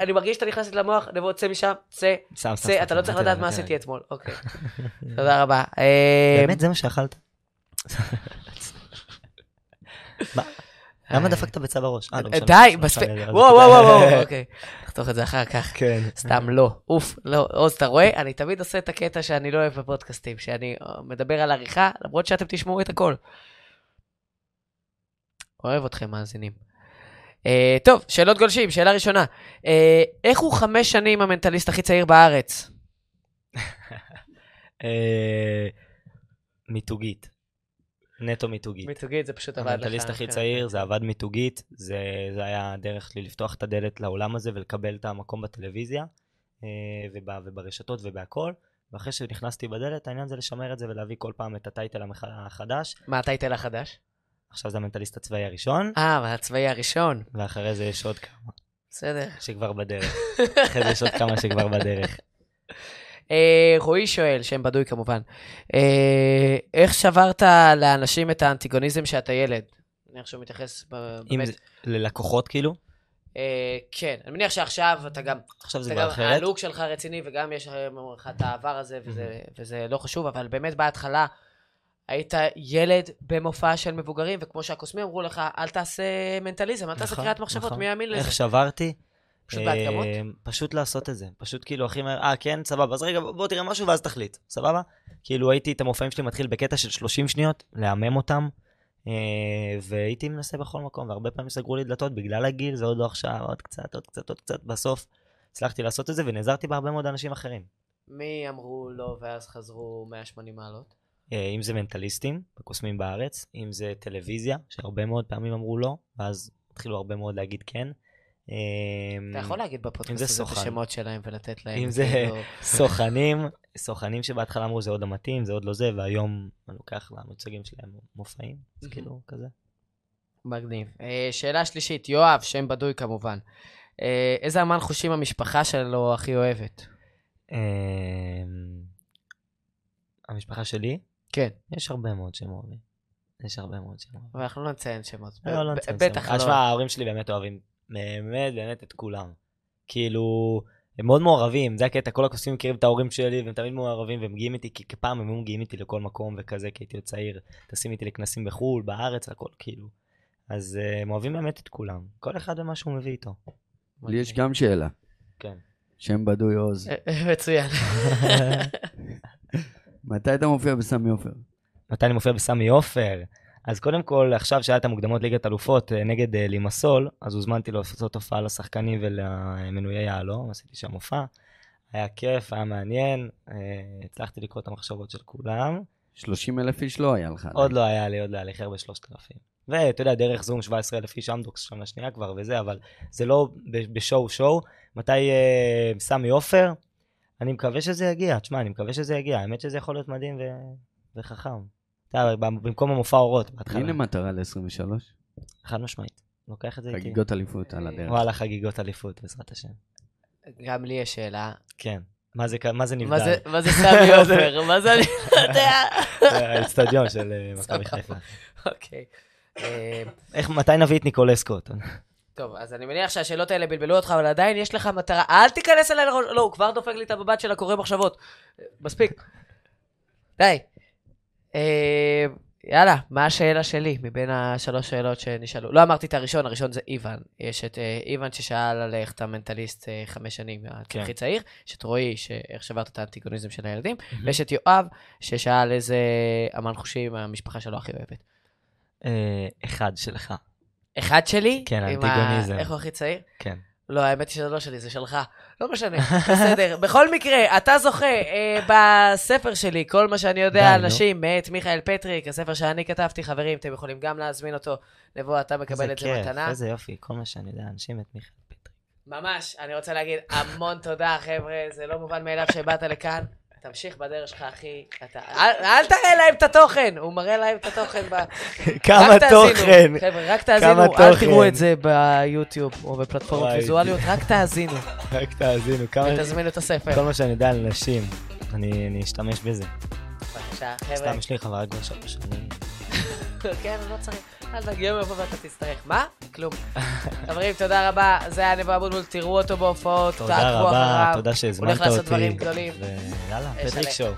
Speaker 1: אני- מרגיש שאתה נכנס למוח, נבוא, צא משם, צא, צא, אתה לא צריך לדעת מה עשיתי. אתמול, אוקיי. תודה רבה.
Speaker 2: באמת, זה מה שאכלת? מה? למה דפקת ביצה בראש? אה, לא משנה.
Speaker 1: די,
Speaker 2: לא
Speaker 1: מספיק, וואו, וואו, וואו, אוקיי. נחתוך את זה אחר כך.
Speaker 2: כן.
Speaker 1: סתם לא, אוף, לא, עוז, אתה רואה? אני תמיד עושה את הקטע שאני לא אוהב בפודקאסטים, שאני אה, מדבר על עריכה, למרות שאתם תשמעו את הכל. אוהב אתכם, מאזינים. אה, טוב, שאלות גולשים, שאלה ראשונה. אה, איך הוא חמש שנים המנטליסט הכי צעיר בארץ?
Speaker 2: אה, מיתוגית. נטו מיתוגית.
Speaker 1: מיתוגית זה פשוט עבד לך.
Speaker 2: המנטליסט הכי
Speaker 1: כן.
Speaker 2: צעיר, זה עבד מיתוגית, זה, זה היה הדרך שלי לפתוח את הדלת לעולם הזה ולקבל את המקום בטלוויזיה אה, וב, וברשתות ובהכל. ואחרי שנכנסתי בדלת, העניין זה לשמר את זה ולהביא כל פעם את הטייטל החדש.
Speaker 1: מה הטייטל החדש?
Speaker 2: עכשיו זה המנטליסט הצבאי הראשון,
Speaker 1: אה, הצבאי הראשון.
Speaker 2: ואחרי זה יש עוד כמה
Speaker 1: בסדר.
Speaker 2: שכבר בדרך. אחרי זה יש עוד כמה שכבר בדרך.
Speaker 1: אה, רועי שואל, שם בדוי כמובן, אה, איך שברת לאנשים את האנטיגוניזם שאתה ילד? אני מניח שהוא מתייחס באמת.
Speaker 2: ללקוחות כאילו,
Speaker 1: אה, כן, אני מניח שעכשיו אתה גם,
Speaker 2: עכשיו זה כבר אחרת.
Speaker 1: הלוק שלך רציני וגם יש לך את העבר הזה וזה, וזה לא חשוב, אבל באמת בהתחלה היית ילד במופע של מבוגרים, וכמו שהקוסמים אמרו לך, אל תעשה מנטליזם, אל תעשה
Speaker 2: נכון,
Speaker 1: קריאת מחשבות,
Speaker 2: נכון.
Speaker 1: מי יאמין לזה?
Speaker 2: איך שברתי?
Speaker 1: פשוט
Speaker 2: אה,
Speaker 1: בהדגמות?
Speaker 2: פשוט לעשות את זה. פשוט כאילו הכי מהר, אה כן, סבבה, אז רגע, בוא תראה משהו ואז תחליט, סבבה? כאילו הייתי, את המופעים שלי מתחיל בקטע של 30 שניות, להמם אותם, אה, והייתי מנסה בכל מקום, והרבה פעמים סגרו לי דלתות בגלל הגיל, זה עוד לא עכשיו, עוד קצת, עוד קצת, עוד קצת, בסוף הצלחתי לעשות את זה ונעזרתי בהרבה מאוד אנשים אחרים.
Speaker 1: מי אמרו לא ואז חזרו 180 מעלות?
Speaker 2: אה, אם זה מנטליסטים, הקוסמים בארץ, אם זה טלוויזיה, שהרבה מאוד פעמים אמרו לא, ואז התחילו הרבה מאוד להגיד כן. אה,
Speaker 1: אתה יכול להגיד בפודקאסט
Speaker 2: זה
Speaker 1: הזה את. השמות שלהם ולתת להם.
Speaker 2: אם זה
Speaker 1: כאילו-
Speaker 2: סוכנים, סוכנים שבהתחלה אמרו זה עוד המתאים, זה עוד לא זה, והיום אני לוקח למוצגים שלהם מופעים, אז
Speaker 1: Mhm.
Speaker 2: כאילו כזה.
Speaker 1: מגניב. אה, שאלה שלישית, יואב, שם בדוי כמובן. אה, איזה אמן חושים המשפחה שלו הכי אוהבת?
Speaker 2: אמ, המשפחה שלי,
Speaker 1: כן,
Speaker 2: יש הרבה מאוד שמות. יש הרבה מאוד שמות.
Speaker 1: אבל אנחנו לא נציין שמות.
Speaker 2: לא, לא נציין
Speaker 1: בטח
Speaker 2: שמות.
Speaker 1: לא.
Speaker 2: תשמע, ההורים שלי באמת אוהבים, באמת, באמת את כולם. כאילו, הם מאוד מעורבים, זה הקטע, כל הקוסמים מכירים את ההורים שלי, והם תמיד מעורבים, והם מגיעים איתי, כי כפעם הם היו מגיעים איתי לכל מקום וכזה, כי הייתי עוד צעיר, טסים איתי לכנסים בחו"ל, בארץ, הכל, כאילו. אז אה, הם אוהבים באמת את כולם. כל אחד ומה שהוא מביא איתו.
Speaker 3: לי יש גם שאלה.
Speaker 2: כן.
Speaker 3: שם בדוי עוז.
Speaker 1: אה, אה, מצוין.
Speaker 3: מתי אתה מופיע בסמי עופר?
Speaker 2: מתי אני מופיע בסמי עופר? אז קודם כל, עכשיו שהיה את המוקדמות ליגת אלופות אה, נגד אה, לימסול, אז הוזמנתי לעשות הופעה לשחקנים ולמנויי יהלום, עשיתי שם הופעה. היה כיף, היה מעניין, אה, הצלחתי לקרוא את המחשבות של כולם.
Speaker 3: 30 אלף איש לא היה לך.
Speaker 2: עוד לא היה לי, עוד לא היה לי הרבה 3,000. ואתה יודע, דרך זום 17 אלף איש אמדוקס שם לשנייה כבר וזה, אבל זה לא בשואו שואו. מתי אה, סמי עופר? אני מקווה שזה יגיע, תשמע, אני מקווה שזה יגיע, האמת שזה יכול להיות מדהים ו- וחכם. אתה יודע, במקום המופע אורות בהתחלה.
Speaker 3: הנה מטרה ל-23,
Speaker 2: חד משמעית. לוקח את זה איתי.
Speaker 3: חגיגות אליפות על הדרך.
Speaker 2: וואלה, חגיגות אליפות, בעזרת השם.
Speaker 1: גם לי יש שאלה.
Speaker 2: כן. מה זה, מה זה נבדל?
Speaker 1: מה זה- מה זה סמי עופר? מה זה אני לא יודע?
Speaker 2: זה האצטדיון של אה, מכבי חיפה.
Speaker 1: אוקיי. אה,
Speaker 2: איך, מתי נביא את ניקולסקו?
Speaker 1: טוב, אז אני מניח שהשאלות האלה בלבלו אותך, אבל עדיין יש לך מטרה. אל תיכנס אליי לראש... לא, הוא כבר דופק לי את המבט של הקורא מחשבות. מספיק. די. אה, יאללה, מה השאלה שלי מבין השלוש שאלות שנשאלו? לא אמרתי את הראשון, הראשון זה איוון. יש את אה, איוון ששאל על איך אתה מנטליסט אה, חמש שנים,
Speaker 2: כן.
Speaker 1: הכי צעיר. יש את רועי, שאיך שברת את האנטיגוניזם של הילדים. ויש את יואב, ששאל איזה אמן חושים המשפחה שלו הכי אוהבת.
Speaker 2: אחד שלך.
Speaker 1: אחד שלי?
Speaker 2: כן, האנטיגוניזם.
Speaker 1: ה- איך הוא הכי צעיר?
Speaker 2: כן.
Speaker 1: לא, האמת היא שזה לא שלי, זה שלך. לא משנה, בסדר. בכל מקרה, אתה זוכה אה, בספר שלי, כל מה שאני יודע על. נשים, מאת מיכאל פטריק, הספר שאני כתבתי, חברים, אתם יכולים גם להזמין אותו. לבוא, אתה מקבל את זה מתנה.
Speaker 2: איזה יופי, כל מה שאני יודע, אנשים את מיכאל פטריק.
Speaker 1: ממש, אני רוצה להגיד המון תודה, חבר'ה, זה לא מובן מאליו שבאת לכאן. תמשיך בדרך שלך, אחי. אתה... אל, אל תראה להם את התוכן, הוא מראה להם את התוכן ב...
Speaker 2: כמה תוכן!
Speaker 1: חבר'ה, רק תאזינו, אל. תראו את זה ביוטיוב או בפלטפורמות. ויזואליות, רק תאזינו
Speaker 2: רק תאזינו, כמה...
Speaker 1: ותזמינו את הספר.
Speaker 2: כל מה שאני יודע על נשים, אני אני אשתמש בזה.
Speaker 1: בבקשה, חבר'ה.
Speaker 2: סתם, יש לי חברה כבר שלוש שנים.
Speaker 1: כן, לא צריך. אל תגיע יום יבוא ואתה תצטרך. מה? כלום. חברים, תודה רבה. זה היה נבו אבוטבול, תראו אותו בהופעות,
Speaker 2: תודה
Speaker 1: תעקבו
Speaker 2: רבה,
Speaker 1: אחריו.
Speaker 2: תודה שהזמנת אותי.
Speaker 1: הולך לעשות דברים גדולים.
Speaker 2: ויאללה, פטריק. שואו.